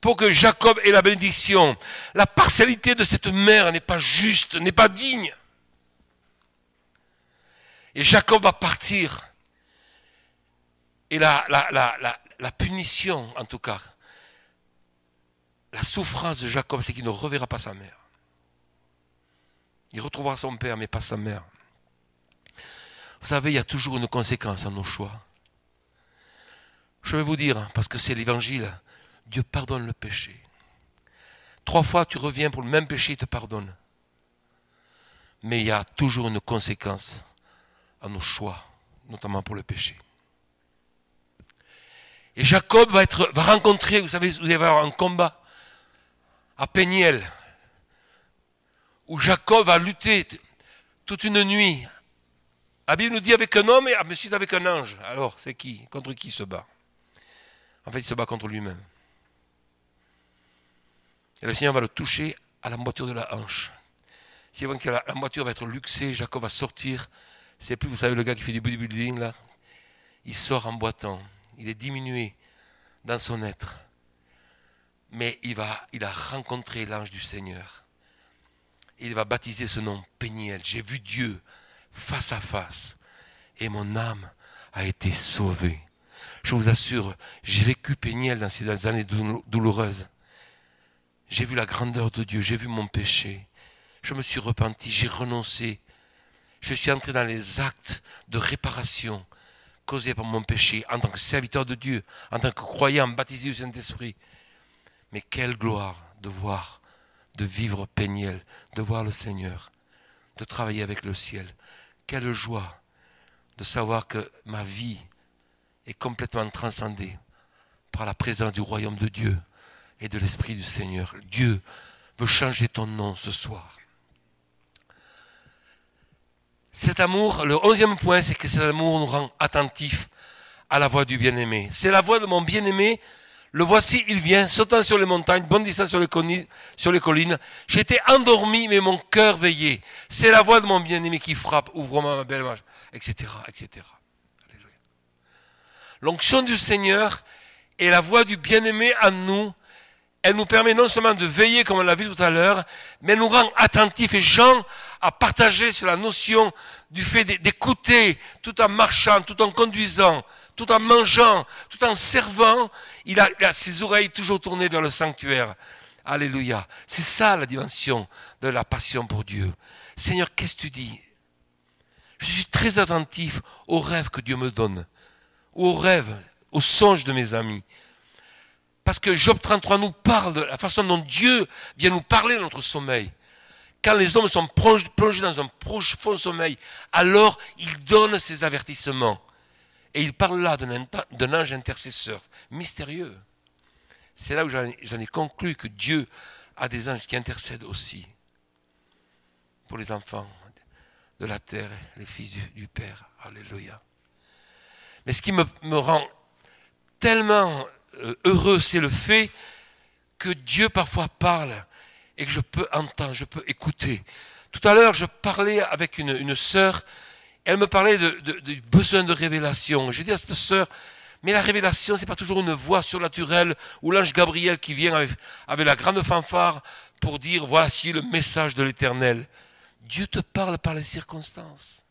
pour que Jacob ait la bénédiction. La partialité de cette mère n'est pas juste, n'est pas digne. Et Jacob va partir. Et la, punition, en tout cas, la souffrance de Jacob, c'est qu'il ne reverra pas sa mère. Il retrouvera son père, mais pas sa mère. Vous savez, il y a toujours une conséquence à nos choix. Je vais vous dire, parce que c'est l'évangile, Dieu pardonne le péché. Trois fois tu reviens pour le même péché, il te pardonne. Mais il y a toujours une conséquence à nos choix, notamment pour le péché. Et Jacob va, rencontrer, vous savez, vous allez avoir un combat à Péniel, où Jacob va lutter toute une nuit. La Bible nous dit avec un homme et ensuite avec un ange. Alors, c'est qui? Contre qui se bat? En fait, il se bat contre lui-même. Et le Seigneur va le toucher à la moitié de la hanche. Si la, la moitié va être luxée, Jacob va sortir. C'est plus, vous savez, le gars qui fait du bodybuilding, là. Il sort en boitant. Il est diminué dans son être. Mais il, va, il a rencontré l'ange du Seigneur. Il va baptiser ce nom Péniel. J'ai vu Dieu face à face. Et mon âme a été sauvée. Je vous assure, j'ai vécu Péniel dans ces années douloureuses. J'ai vu la grandeur de Dieu, j'ai vu mon péché. Je me suis repenti, j'ai renoncé. Je suis entré dans les actes de réparation causés par mon péché en tant que serviteur de Dieu, en tant que croyant baptisé du Saint-Esprit. Mais quelle gloire de voir, de vivre Péniel, de voir le Seigneur, de travailler avec le ciel. Quelle joie de savoir que ma vie est complètement transcendée par la présence du royaume de Dieu et de l'Esprit du Seigneur. Dieu veut changer ton nom ce soir. Cet amour, le onzième point, c'est que cet amour nous rend attentifs à la voix du bien-aimé. C'est la voix de mon bien-aimé. Le voici, il vient, sautant sur les montagnes, bondissant sur les, collines. J'étais endormi, mais mon cœur veillait. C'est la voix de mon bien-aimé qui frappe, ouvre-moi ma belle image, etc., etc. L'onction du Seigneur est la voix du bien-aimé en nous elle nous permet non seulement de veiller, comme on l'a vu tout à l'heure, mais nous rend attentifs. Et Jean a partagé sur la notion du fait d'écouter tout en marchant, tout en conduisant, tout en mangeant, tout en servant. Il a, ses oreilles toujours tournées vers le sanctuaire. Alléluia. C'est ça la dimension de la passion pour Dieu. Seigneur, qu'est-ce que tu dis? Je suis très attentif aux rêves que Dieu me donne, aux rêves, aux songes de mes amis. Parce que Job 33 nous parle de la façon dont Dieu vient nous parler de notre sommeil. Quand les hommes sont plongés dans un profond sommeil, alors il donne ses avertissements. Et il parle là d'un ange intercesseur, mystérieux. C'est là où j'en ai conclu que Dieu a des anges qui intercèdent aussi pour les enfants de la terre, les fils du, Père. Alléluia. Mais ce qui me, rend tellement euh, heureux, c'est le fait que Dieu parfois parle et que je peux entendre, je peux écouter. Tout à l'heure, je parlais avec une sœur, elle me parlait du besoin de révélation. J'ai dit à cette sœur, mais la révélation, c'est pas toujours une voix surnaturelle ou l'ange Gabriel qui vient avec, avec la grande fanfare pour dire voici le message de l'éternel. Dieu te parle par les circonstances.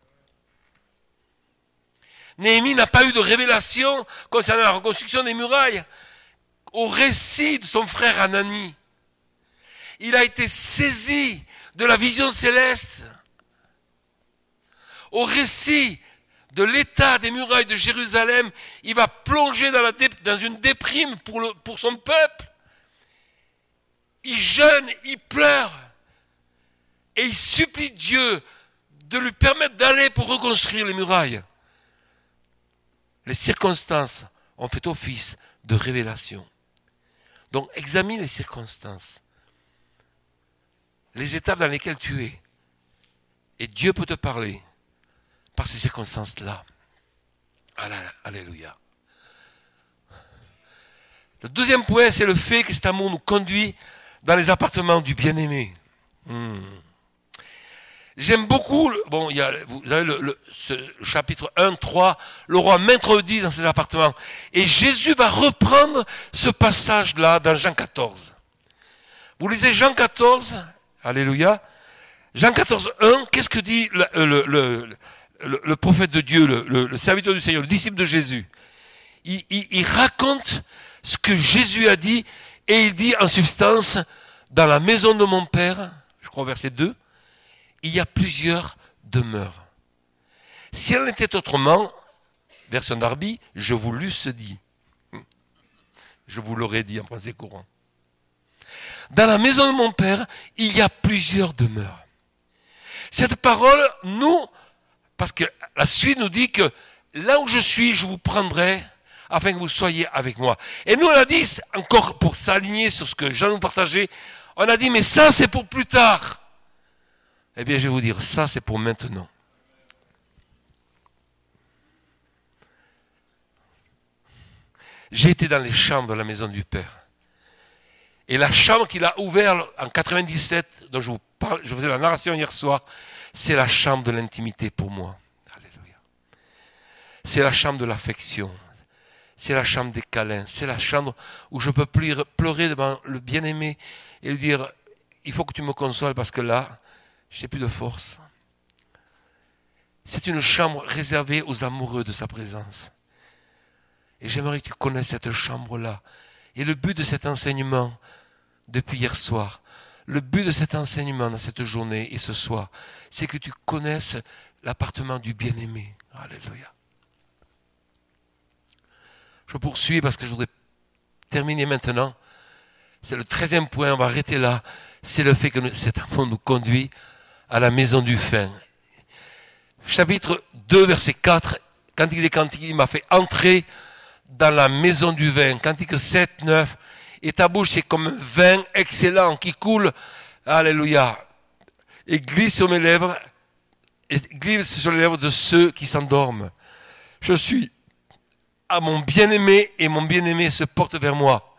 Néhémie n'a pas eu de révélation concernant la reconstruction des murailles. Au récit de son frère Anani, il a été saisi de la vision céleste. Au récit de l'état des murailles de Jérusalem, il va plonger dans, une déprime pour, pour son peuple. Il jeûne, il pleure et il supplie Dieu de lui permettre d'aller pour reconstruire les murailles les circonstances ont fait office de révélation. Donc examine les circonstances, les étapes dans lesquelles tu es. Et Dieu peut te parler par ces circonstances-là. Alléluia. Le deuxième point, c'est le fait que cet amour nous conduit dans les appartements du bien-aimé. Hmm. J'aime beaucoup, bon, il y a, vous avez le, chapitre 1, 3, le roi m'introduit dans ses appartements. Et Jésus va reprendre ce passage-là dans Jean 14. Vous lisez Jean 14, Alléluia. Jean 14, 1, qu'est-ce que dit le, prophète de Dieu, le, serviteur du Seigneur, le disciple de Jésus, il, raconte ce que Jésus a dit et il dit en substance, dans la maison de mon Père, je crois verset 2, il y a plusieurs demeures. Si elle était autrement, version d'Arby, je vous l'eusse dit. Je vous l'aurais dit en français courant. Dans la maison de mon Père, il y a plusieurs demeures. Cette parole, nous, parce que la suite nous dit que là où je suis, je vous prendrai afin que vous soyez avec moi. Et nous, on a dit, encore pour s'aligner sur ce que Jean nous partageait, on a dit, mais ça, c'est pour plus tard. Eh bien, je vais vous dire, ça, c'est pour maintenant. J'ai été dans les chambres de la maison du Père. Et la chambre qu'il a ouverte en 97, dont je vous parle, faisais la narration hier soir, c'est la chambre de l'intimité pour moi. Alléluia. C'est la chambre de l'affection. C'est la chambre des câlins. C'est la chambre où je peux pleurer devant le bien-aimé et lui dire, il faut que tu me consoles parce que là, je n'ai plus de force. C'est une chambre réservée aux amoureux de sa présence. Et j'aimerais que tu connaisses cette chambre-là. Et le but de cet enseignement, depuis hier soir, le but de cet enseignement dans cette journée et ce soir, c'est que tu connaisses l'appartement du bien-aimé. Alléluia. Je poursuis parce que je voudrais terminer maintenant. C'est le treizième point, on va arrêter là. C'est le fait que cet amour nous conduit à la maison du fin. Chapitre 2, verset 4, Cantique des Cantiques, il m'a fait entrer dans la maison du vin. Cantique 7, 9, et ta bouche est comme un vin excellent qui coule, alléluia, et glisse sur mes lèvres, et glisse sur les lèvres de ceux qui s'endorment. Je suis à mon bien-aimé et mon bien-aimé se porte vers moi.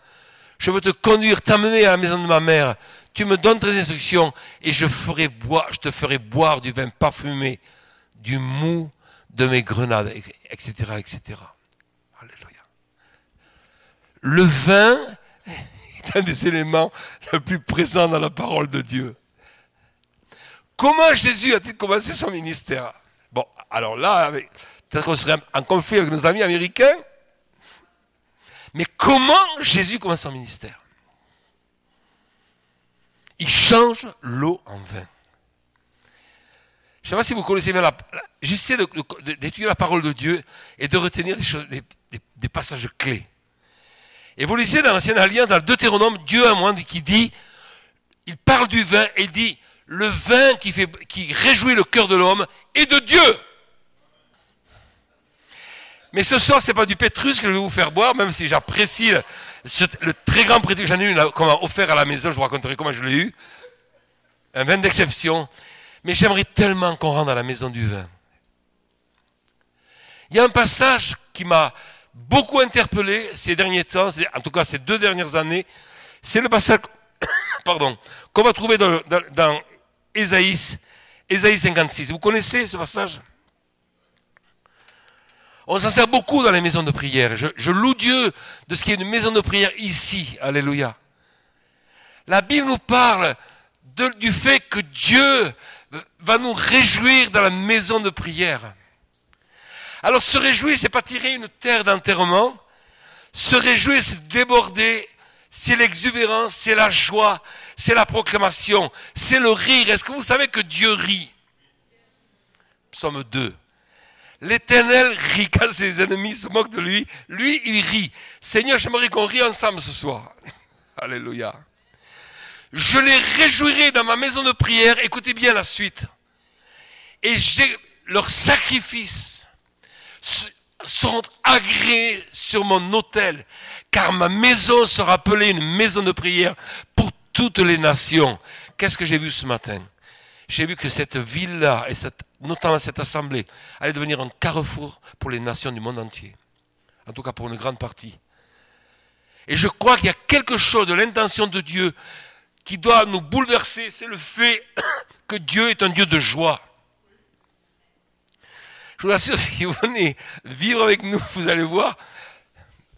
Je veux te conduire, t'amener à la maison de ma mère. Tu me donnes tes instructions et je, je te ferai boire du vin parfumé, du mou de mes grenades, etc., etc. Alléluia. Le vin un des éléments les plus présents dans la parole de Dieu. Comment Jésus a-t-il commencé son ministère? Bon, alors là, peut-être qu'on serait en conflit avec nos amis américains, mais comment Jésus commence son ministère? Il change l'eau en vin. Je ne sais pas si vous connaissez bien la... J'essaie d'étudier la parole de Dieu et de retenir des, passages clés. Et vous lisez dans l'Ancienne Alliance, dans le Deutéronome, Dieu a un qui dit, il parle du vin et dit, le vin qui, fait, qui réjouit le cœur de l'homme est de Dieu. Mais ce soir, c'est pas du pétrus que je vais vous faire boire, même si j'apprécie le, très grand que j'en ai eu, qu'on m'a offert à la maison, je vous raconterai comment je l'ai eu. Un vin d'exception. Mais j'aimerais tellement qu'on rentre à la maison du vin. Il y a un passage qui m'a beaucoup interpellé ces derniers temps, en tout cas ces deux dernières années. C'est le passage, pardon, qu'on va trouver dans, dans, Ésaïe 56. Vous connaissez ce passage? On s'en sert beaucoup dans les maisons de prière. Je, loue Dieu de ce qui est une maison de prière ici. Alléluia. La Bible nous parle du fait que Dieu va nous réjouir dans la maison de prière. Alors se réjouir, c'est pas tirer une terre d'enterrement. Se réjouir, c'est déborder. C'est l'exubérance, c'est la joie, c'est la proclamation, c'est le rire. Est-ce que vous savez que Dieu rit? Psaume 2. L'Éternel rit quand ses ennemis se moquent de lui. Lui, il rit. Seigneur, j'aimerais qu'on rie ensemble ce soir. Alléluia. Je les réjouirai dans ma maison de prière. Écoutez bien la suite. Et j'ai leurs sacrifices seront agréés sur mon autel, car ma maison sera appelée une maison de prière pour toutes les nations. Qu'est-ce que j'ai vu ce matin? J'ai vu que cette ville-là et cette notamment cette assemblée, allait devenir un carrefour pour les nations du monde entier. En tout cas pour une grande partie. Et je crois qu'il y a quelque chose de l'intention de Dieu qui doit nous bouleverser, c'est le fait que Dieu est un Dieu de joie. Je vous assure, si vous venez vivre avec nous, vous allez voir,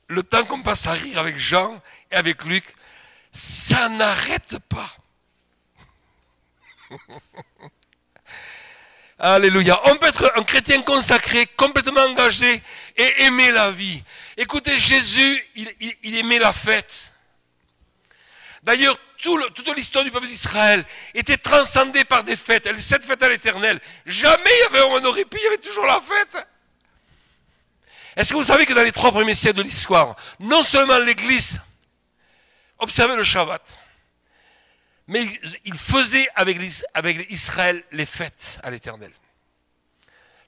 le temps qu'on passe à rire avec Jean et avec Luc, ça n'arrête pas. Alléluia. On peut être un chrétien consacré, complètement engagé et aimer la vie. Écoutez, Jésus, il, aimait la fête. D'ailleurs, toute l'histoire du peuple d'Israël était transcendée par des fêtes. Cette fête à l'éternel. Jamais il y avait un répit, il y avait toujours la fête. Est-ce que vous savez que dans les trois premiers siècles de l'histoire, non seulement l'Église observait le Shabbat, mais il faisait avec, Israël les fêtes à l'éternel.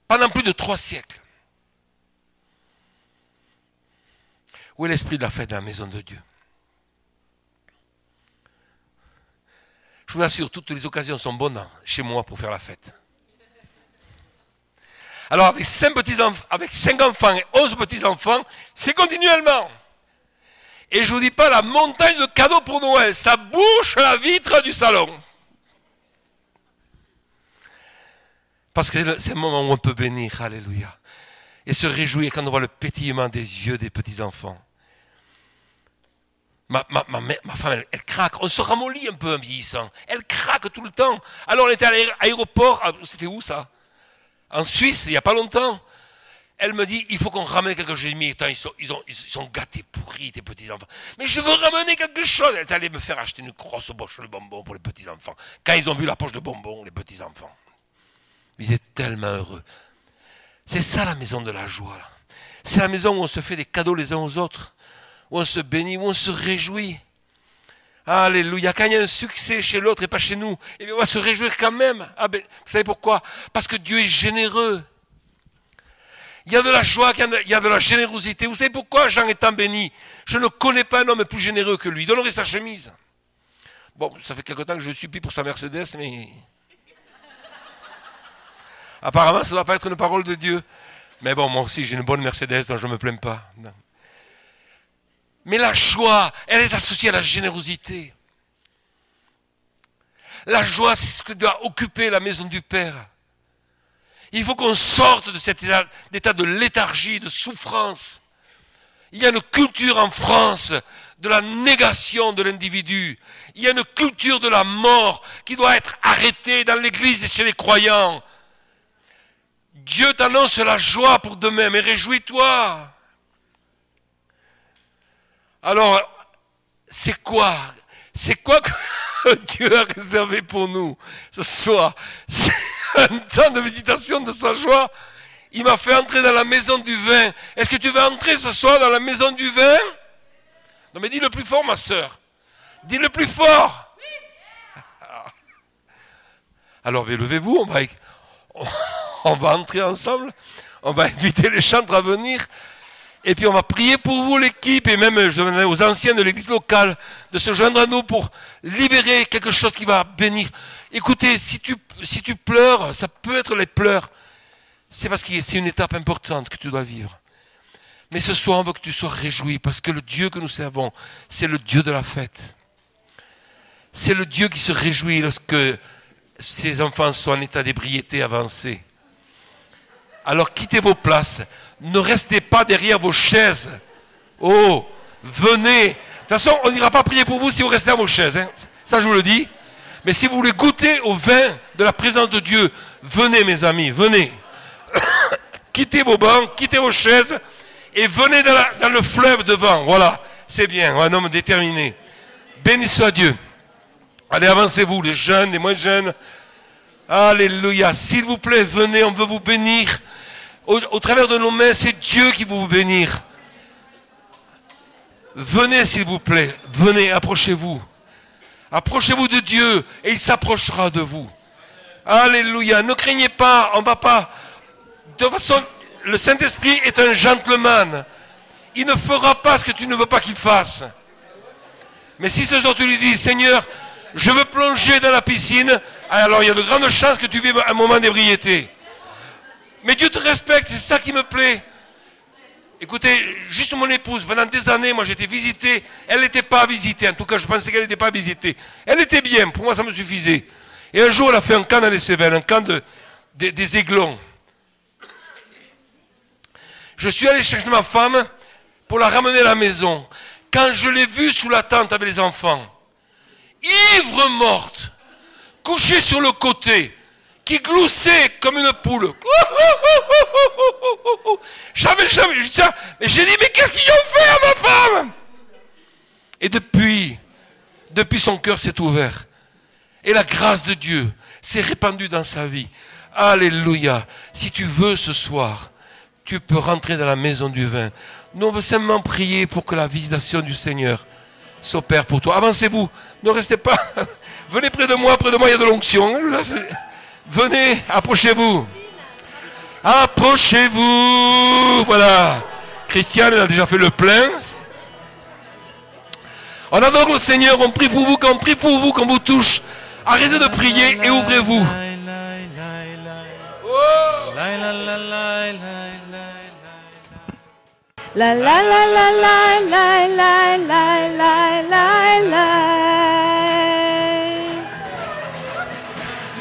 Pendant plus de trois siècles. Où est l'esprit de la fête dans la maison de Dieu? Je vous assure, toutes les occasions sont bonnes chez moi pour faire la fête. Alors avec cinq petits enfants, avec cinq enfants et onze petits enfants, c'est continuellement. Et je vous dis pas la montagne de cadeaux pour Noël, ça bouche la vitre du salon. Parce que c'est un moment où on peut bénir, alléluia. Et se réjouir quand on voit le pétillement des yeux des petits-enfants. Ma, femme, elle, craque. On se ramollit un peu en vieillissant. Elle craque tout le temps. Alors on était à l'aéroport. Ah, c'était où ça? En Suisse, il n'y a pas longtemps. Elle me dit, il faut qu'on ramène quelque chose. Ils sont, ils, ils sont gâtés, pourris, tes petits-enfants. Mais je veux ramener quelque chose. Elle est allée me faire acheter une grosse poche de bonbons pour les petits-enfants. Quand ils ont vu la poche de bonbons, les petits-enfants. Ils étaient tellement heureux. C'est ça la maison de la joie. C'est la maison où on se fait des cadeaux les uns aux autres. On se bénit, on se réjouit. Alléluia. Quand il y a un succès chez l'autre et pas chez nous, eh on va se réjouir quand même. Ah ben, vous savez pourquoi? Parce que Dieu est généreux. Il y a de la joie, il y a de la générosité. Vous savez pourquoi Jean est tant béni? Je ne connais pas un homme plus généreux que lui. Donnerait sa chemise. Bon, ça fait quelque temps que je supplie pour sa Mercedes, mais. Apparemment, ça ne doit pas être une parole de Dieu. Mais bon, moi aussi, j'ai une bonne Mercedes, donc je ne me plains pas. Mais la joie, elle est associée à la générosité. La joie, c'est ce que doit occuper la maison du Père. Il faut qu'on sorte de cet état, de léthargie, de souffrance. Il y a une culture en France de la négation de l'individu. Il y a une culture de la mort qui doit être arrêtée dans l'Église et chez les croyants. Dieu t'annonce la joie pour demain, mais réjouis-toi. Alors, c'est quoi? C'est quoi que Dieu a réservé pour nous ce soir? Un temps de méditation de sa joie. Il m'a fait entrer dans la maison du vin. Est-ce que tu veux entrer ce soir dans la maison du vin? Non mais dis le plus fort, ma soeur. Dis le plus fort. Alors, levez-vous, on va, on va entrer ensemble. On va inviter les chantres à venir. Et puis on va prier pour vous, l'équipe, et même je aux anciens de l'église locale de se joindre à nous pour libérer quelque chose qui va bénir. Écoutez, si tu, si tu pleures, ça peut être les pleurs. C'est parce que c'est une étape importante que tu dois vivre. Mais ce soir, on veut que tu sois réjoui parce que le Dieu que nous servons, c'est le Dieu de la fête. C'est le Dieu qui se réjouit lorsque ses enfants sont en état d'ébriété avancée. Alors quittez vos places. Ne restez pas derrière vos chaises. Oh, venez. De toute façon, on n'ira pas prier pour vous si vous restez à vos chaises. Hein. Ça, je vous le dis. Mais si vous voulez goûter au vin de la présence de Dieu, venez mes amis, venez. quittez vos bancs, quittez vos chaises et venez dans, le fleuve devant. Voilà, c'est bien, un homme déterminé. Béni soit Dieu. Allez, avancez-vous, les jeunes, les moins jeunes. Alléluia. S'il vous plaît, venez, on veut vous bénir. Au, travers de nos mains, c'est Dieu qui veut vous bénir. Venez, s'il vous plaît. Venez, approchez-vous. Approchez-vous de Dieu et il s'approchera de vous. Alléluia. Ne craignez pas, on ne va pas. De toute façon, le Saint-Esprit est un gentleman. Il ne fera pas ce que tu ne veux pas qu'il fasse. Mais si ce jour tu lui dis, Seigneur, je veux plonger dans la piscine, alors il y a de grandes chances que tu vives un moment d'ébriété. Mais Dieu te respecte, c'est ça qui me plaît. Écoutez, juste mon épouse, pendant des années, moi j'étais visité, elle n'était pas visitée, en tout cas je pensais qu'elle n'était pas visitée. Elle était bien, pour moi ça me suffisait. Et un jour elle a fait un camp dans les Cévennes, un camp de, des aiglons. Je suis allé chercher ma femme pour la ramener à la maison. Quand je l'ai vue sous la tente avec les enfants, ivre morte, couchée sur le côté, qui gloussait comme une poule. Jamais, jamais. j'ai dit, mais qu'est-ce qu'ils ont fait à ma femme? Et depuis, depuis son cœur s'est ouvert. Et la grâce de Dieu s'est répandue dans sa vie. Alléluia. Si tu veux ce soir, tu peux rentrer dans la maison du vin. Nous, on veut simplement prier pour que la visitation du Seigneur s'opère pour toi. Avancez-vous. Ne restez pas. Venez près de moi. Près de moi, il y a de l'onction. Venez, approchez-vous. Approchez-vous. Voilà. Christiane, elle a déjà fait le plein. On adore le Seigneur. On prie pour vous. Quand on prie pour vous, quand vous touche. Arrêtez de prier et ouvrez-vous. La la la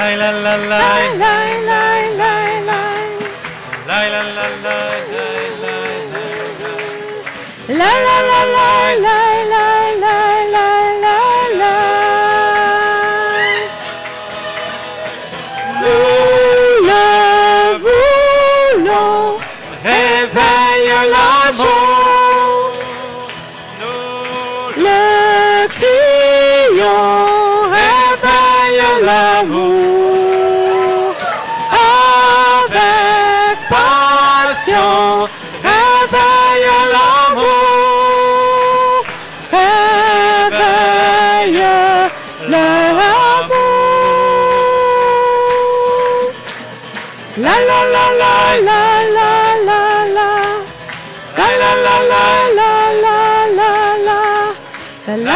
tant. La la la la la la la la la la la la la la la la la la la Nous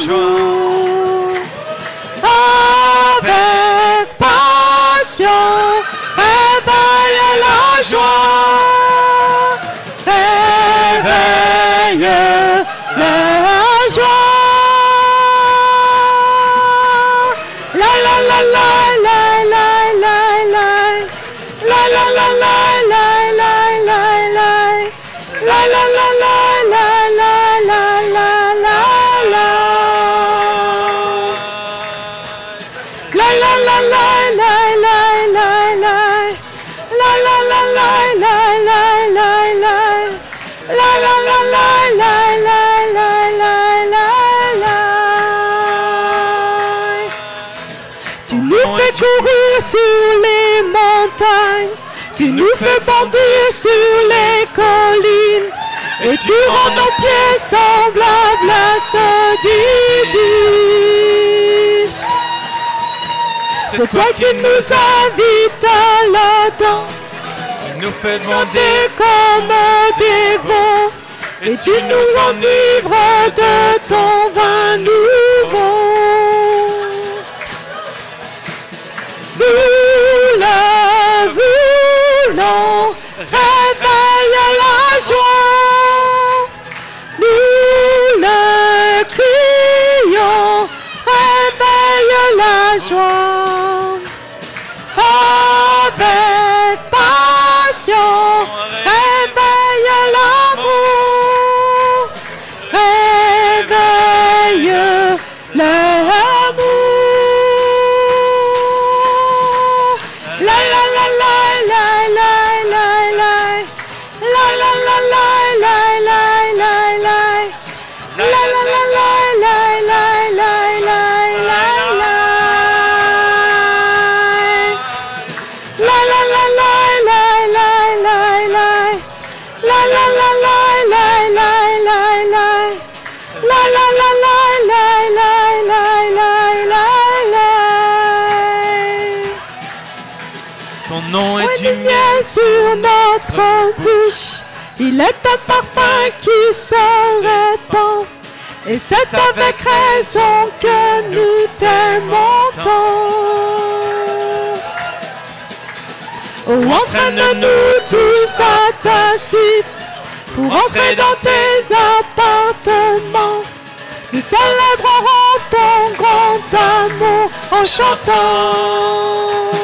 João. Tu nous fais bondir sur les collines Et tu rends nos pieds semblables à ceux d'Ibis c'est toi qui nous invites à la danse, nous fais demander comme des vents, et tu nous enivres de ton vin. 说 Ton nom est du miel sur notre bouche. Il est un parfum qui se répand. Et c'est avec raison que nous t'aimons tant. Oh, entraîne-nous tous à ta suite pour entrer dans tes appartements. Nous célébrerons ton grand amour en chantant.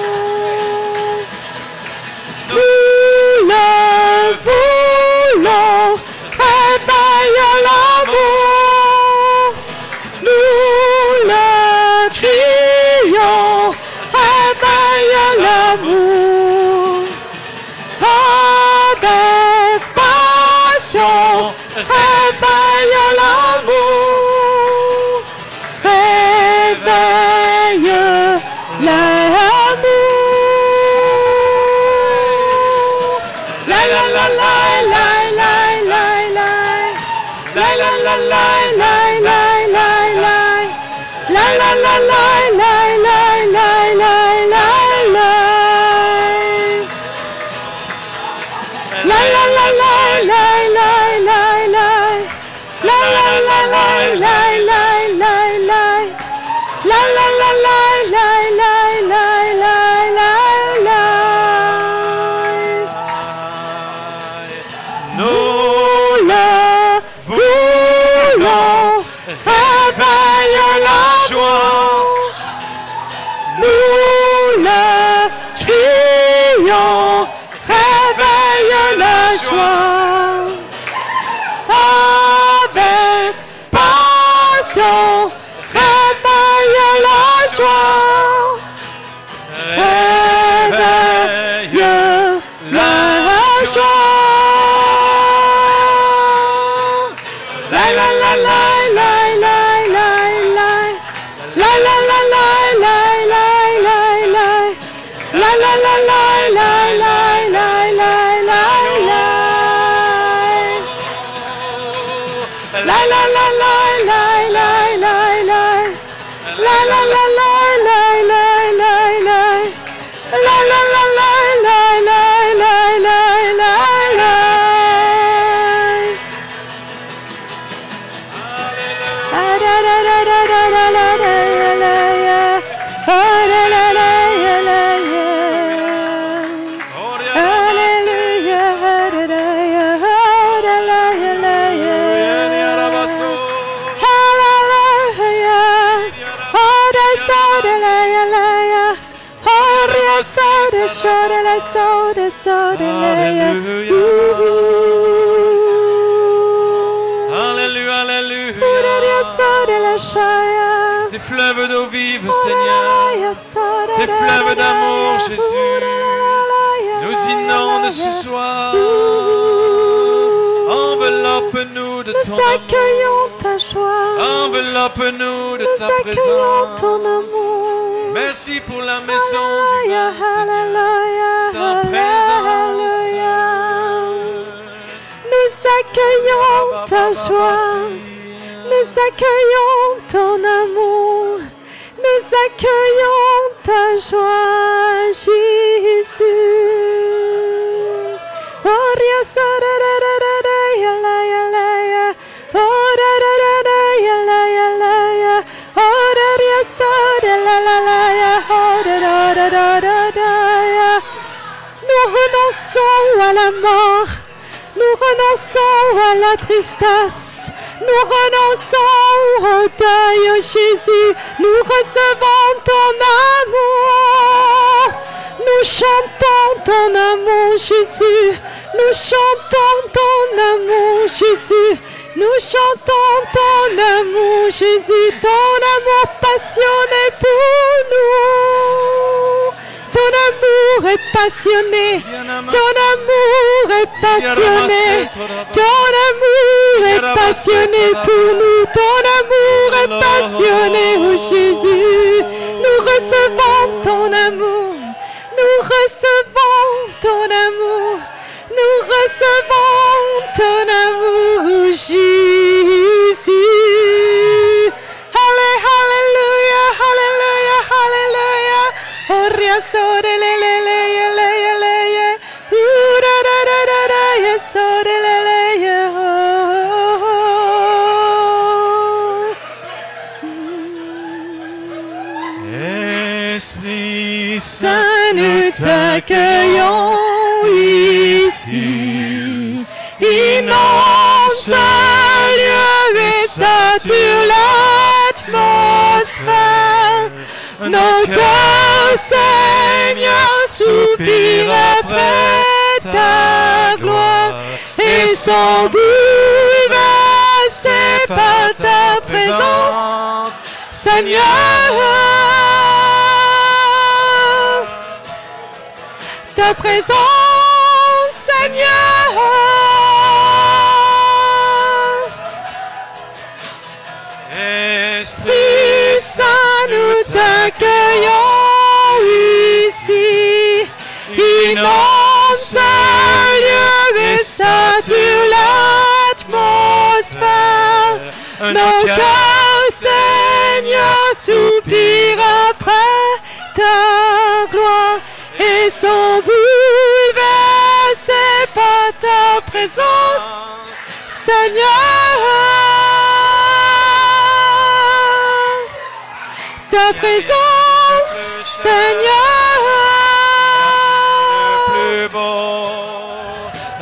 power. accueillons ta joie. Enveloppe-nous de nous ta présence. ton amour. Merci pour la maison Alleluia, du Seigneur. Alleluia, ta présence. Nous accueillons ta joie. Nous accueillons ton amour. Nous accueillons ta joie. Nous renonçons à la mort, nous renonçons à la tristesse, nous renonçons au deuil, Jésus, nous recevons ton amour, nous chantons ton amour, Jésus, nous chantons ton amour, Jésus. Nous chantons ton amour, Jésus, ton amour passionné pour nous. Ton amour est passionné, ton amour est passionné, ton amour est passionné pour nous, ton amour est passionné, oh Jésus. Nous recevons ton amour, nous recevons ton amour. Nous recevons ton amour, Jésus. Alléluia, Alléluia, Alléluia. Oria sore Nos cœurs, Seigneur, soupirent après ta gloire et sont bouleversés par ta présence, Seigneur. Ta présence, Seigneur. L'atmosphère. Nos cœurs, Seigneur, soupirent après ta gloire et sont bouleversés par ta présence, Seigneur. Ta présence, Seigneur.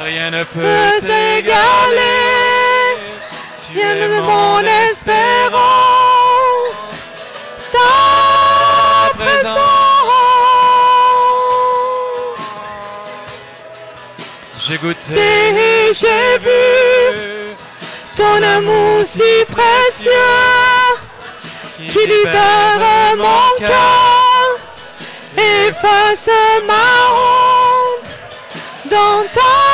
rien ne peut peut mon espérance. Ta présence. J'ai goûté, Et j'ai vu ton amour si précieux qui libère mon cœur, efface ma honte dans ta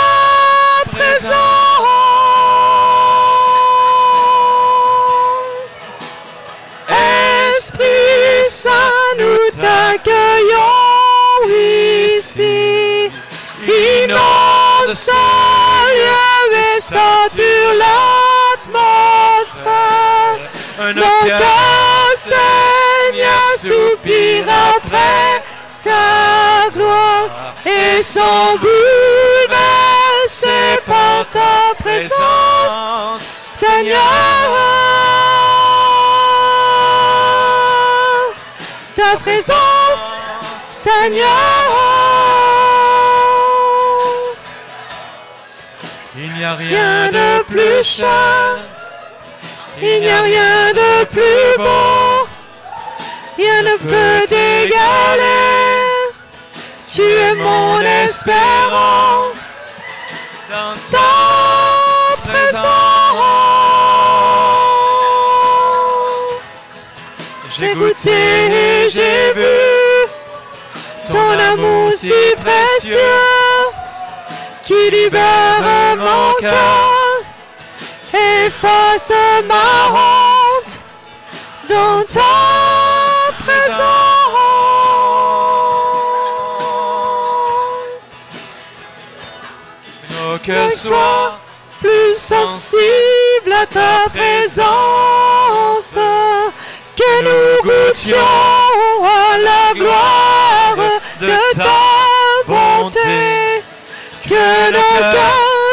Ce lieu et sature l'atmosphère. Cœurs, Seigneur, soupirent après ta gloire et sont bouleversés par ta présence, Seigneur. Ta présence, Seigneur. N'y a Rien de plus cher, il n'y a rien de plus beau, rien ne peut t'égaler. Tu es mon espérance, dans ta présence. J'ai goûté et j'ai vu ton amour si précieux libère mon cœur, efface ma honte dans ta présence. nos cœurs soient plus sensible à ta présence, que nous goûtions à la gloire de ta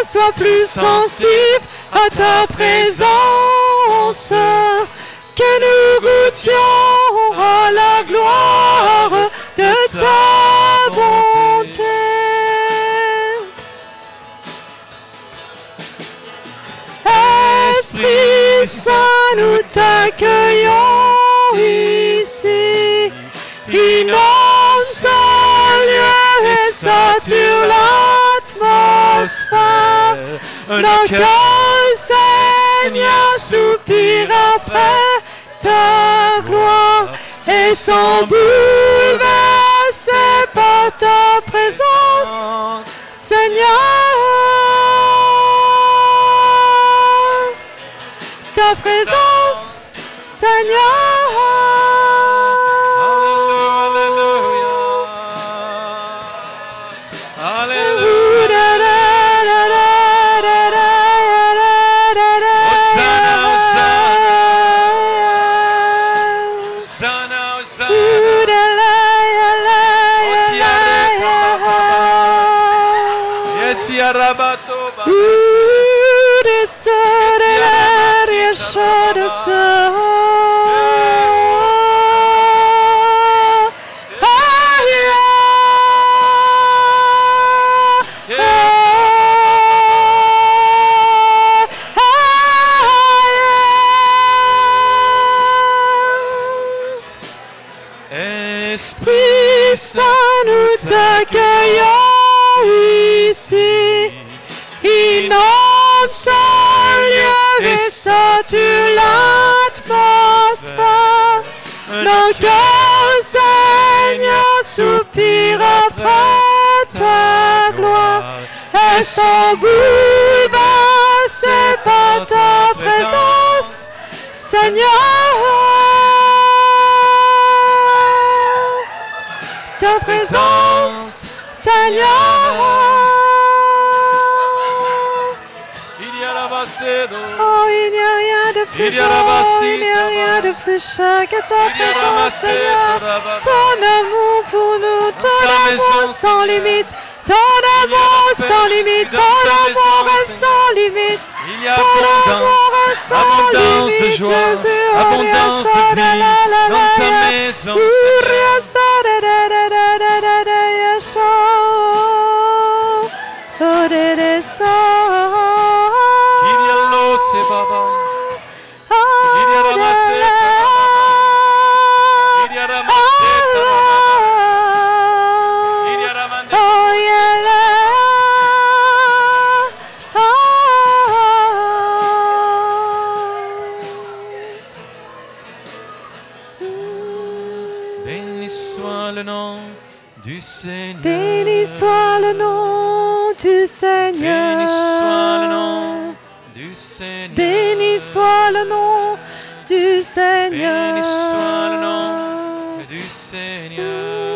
soient plus sensibles à ta présence, que nous goûtions à la gloire de ta bonté. Esprit Saint, nous t'accueillons ici. Inonde et sature l'atmosphère. Nos cœurs, Seigneur, soupirent après ta gloire et sont bouleversés par ta présence, Seigneur. Ta présence, Seigneur. Espírito Saint nous t'accueillons. tu l'atmosphère. Nos cœurs, Seigneur, soupirent après ta gloire. Et sont bouleversés par ta présence, Seigneur. plus beau, il n'y a rien de plus cher qu'à ta présence, Seigneur. Ton amour pour nous, ton amour sans limite, ton amour sans limite, ton amour sans limite. Il y a abondance, abondance de joie, abondance de vie dans ta maison, Seigneur. Seigneur. Béni soit le nom du Seigneur. Béni soit le nom du Seigneur. Béni soit le nom du Seigneur.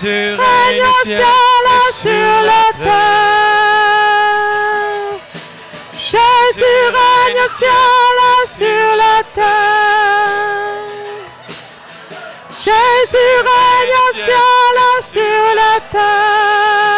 Jésus règne sur la, sur la terre. Jésus règne sur la, sur la terre. Jésus règne sur la, sur la terre.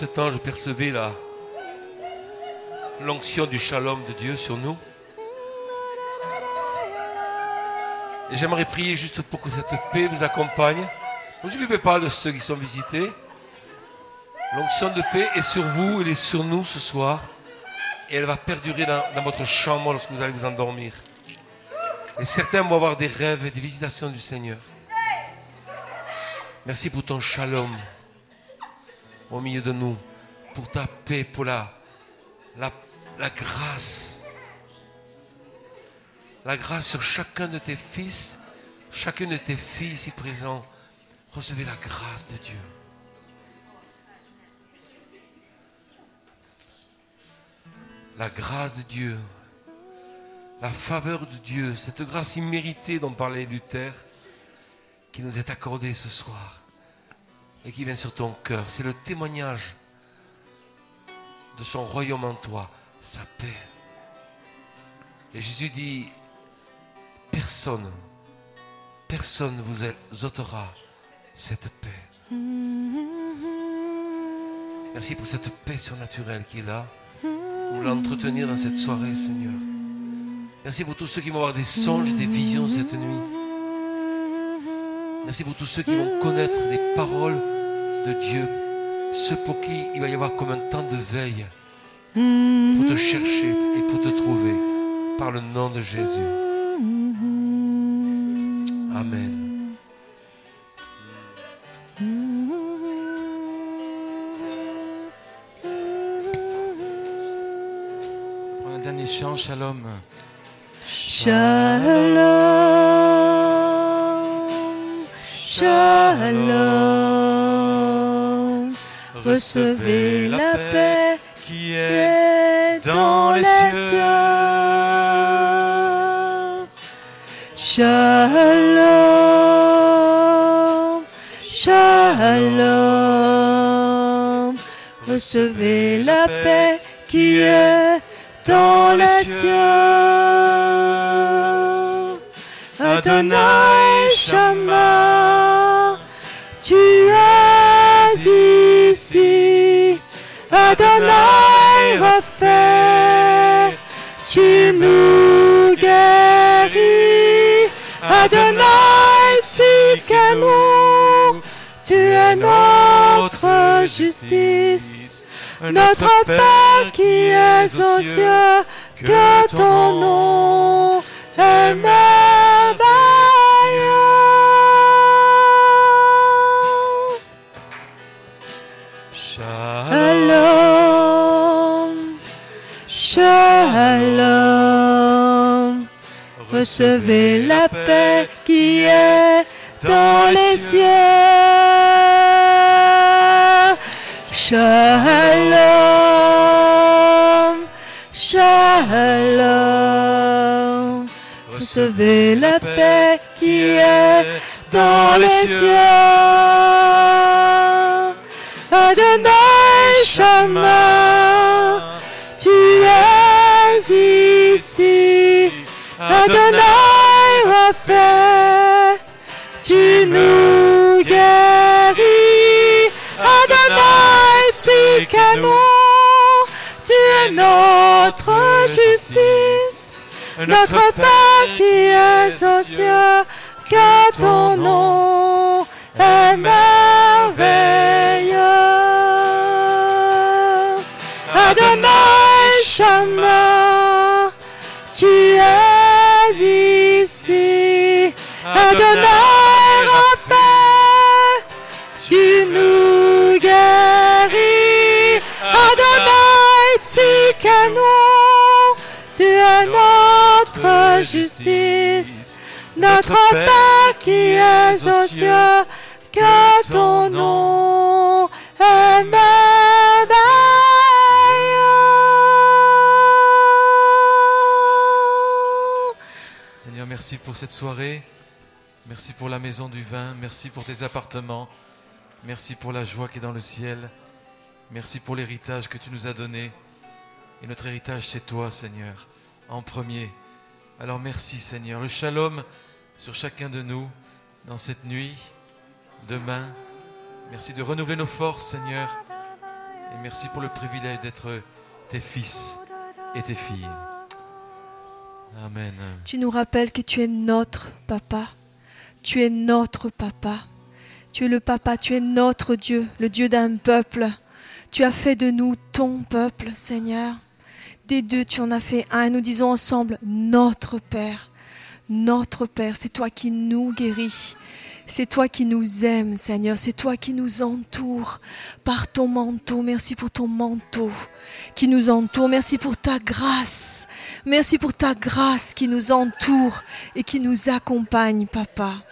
Ce temps, je percevais la l'onction du shalom de Dieu sur nous. Et j'aimerais prier juste pour que cette paix vous accompagne. Ne vous occupez pas de ceux qui sont visités. L'onction de paix est sur vous, elle est sur nous ce soir. Et elle va perdurer dans, dans votre chambre lorsque vous allez vous endormir. Et certains vont avoir des rêves et des visitations du Seigneur. Merci pour ton shalom au milieu de nous, pour ta paix, pour la, la, grâce. La grâce sur chacun de tes fils, chacune de tes filles ici présents. Recevez la grâce de Dieu. La grâce de Dieu, la faveur de Dieu, cette grâce imméritée dont parlait Luther, qui nous est accordée ce soir et qui vient sur ton cœur. C'est le témoignage de son royaume en toi, sa paix. Et Jésus dit, personne, personne ne vous ôtera cette paix. Merci pour cette paix surnaturelle qui est là. Nous l'entretenir dans cette soirée, Seigneur. Merci pour tous ceux qui vont avoir des songes, des visions cette nuit. Merci pour tous ceux qui vont connaître les paroles de Dieu. Ceux pour qui il va y avoir comme un temps de veille pour te chercher et pour te trouver. Par le nom de Jésus. Amen. Prends un dernier chant, Shalom. Shalom, shalom. Recevez la paix qui est dans les cieux. Shalom, shalom. Recevez la paix qui est dans les Adonai Shama, tu es ici. Adonai refait, tu nous guéris. Adonai Sikanu, tu es notre justice. Notre Père qui es aux cieux, que ton nom Shalom, shalom. Recevez la paix qui est dans les cieux. Shalom, shalom. Recevez la paix qui est dans les cieux. Adonai Shama, tu es ici. Adonai refait, tu nous guéris. Adonai Sikanu, tu es notre justice. Notre Père qui es aux cieux, que ton nom est merveilleux. Adonai Shama, tu es ici. Adonai refait, tu nous guéris. Adonai Sikanu, tu es notre justice. Notre Père qui es aux cieux, que ton nom est merveilleux. Seigneur, merci pour cette soirée. Merci pour la maison du vin. Merci pour tes appartements. Merci pour la joie qui est dans le ciel. Merci pour l'héritage que tu nous as donné. Et notre héritage, c'est toi, Seigneur, en premier. Alors merci, Seigneur. Le shalom sur chacun de nous dans cette nuit, demain. Merci de renouveler nos forces, Seigneur. Et merci pour le privilège d'être tes fils et tes filles. Amen. Tu nous rappelles que tu es notre papa. Tu es notre papa. Tu es le papa, tu es notre Dieu, le Dieu d'un peuple. Tu as fait de nous ton peuple, Seigneur. Des deux, tu en as fait un. Nous disons ensemble, notre Père. Notre Père, c'est toi qui nous guéris. C'est toi qui nous aimes, Seigneur. C'est toi qui nous entoure par ton manteau. Merci pour ton manteau qui nous entoure. Merci pour ta grâce. Merci pour ta grâce qui nous entoure et qui nous accompagne, Papa.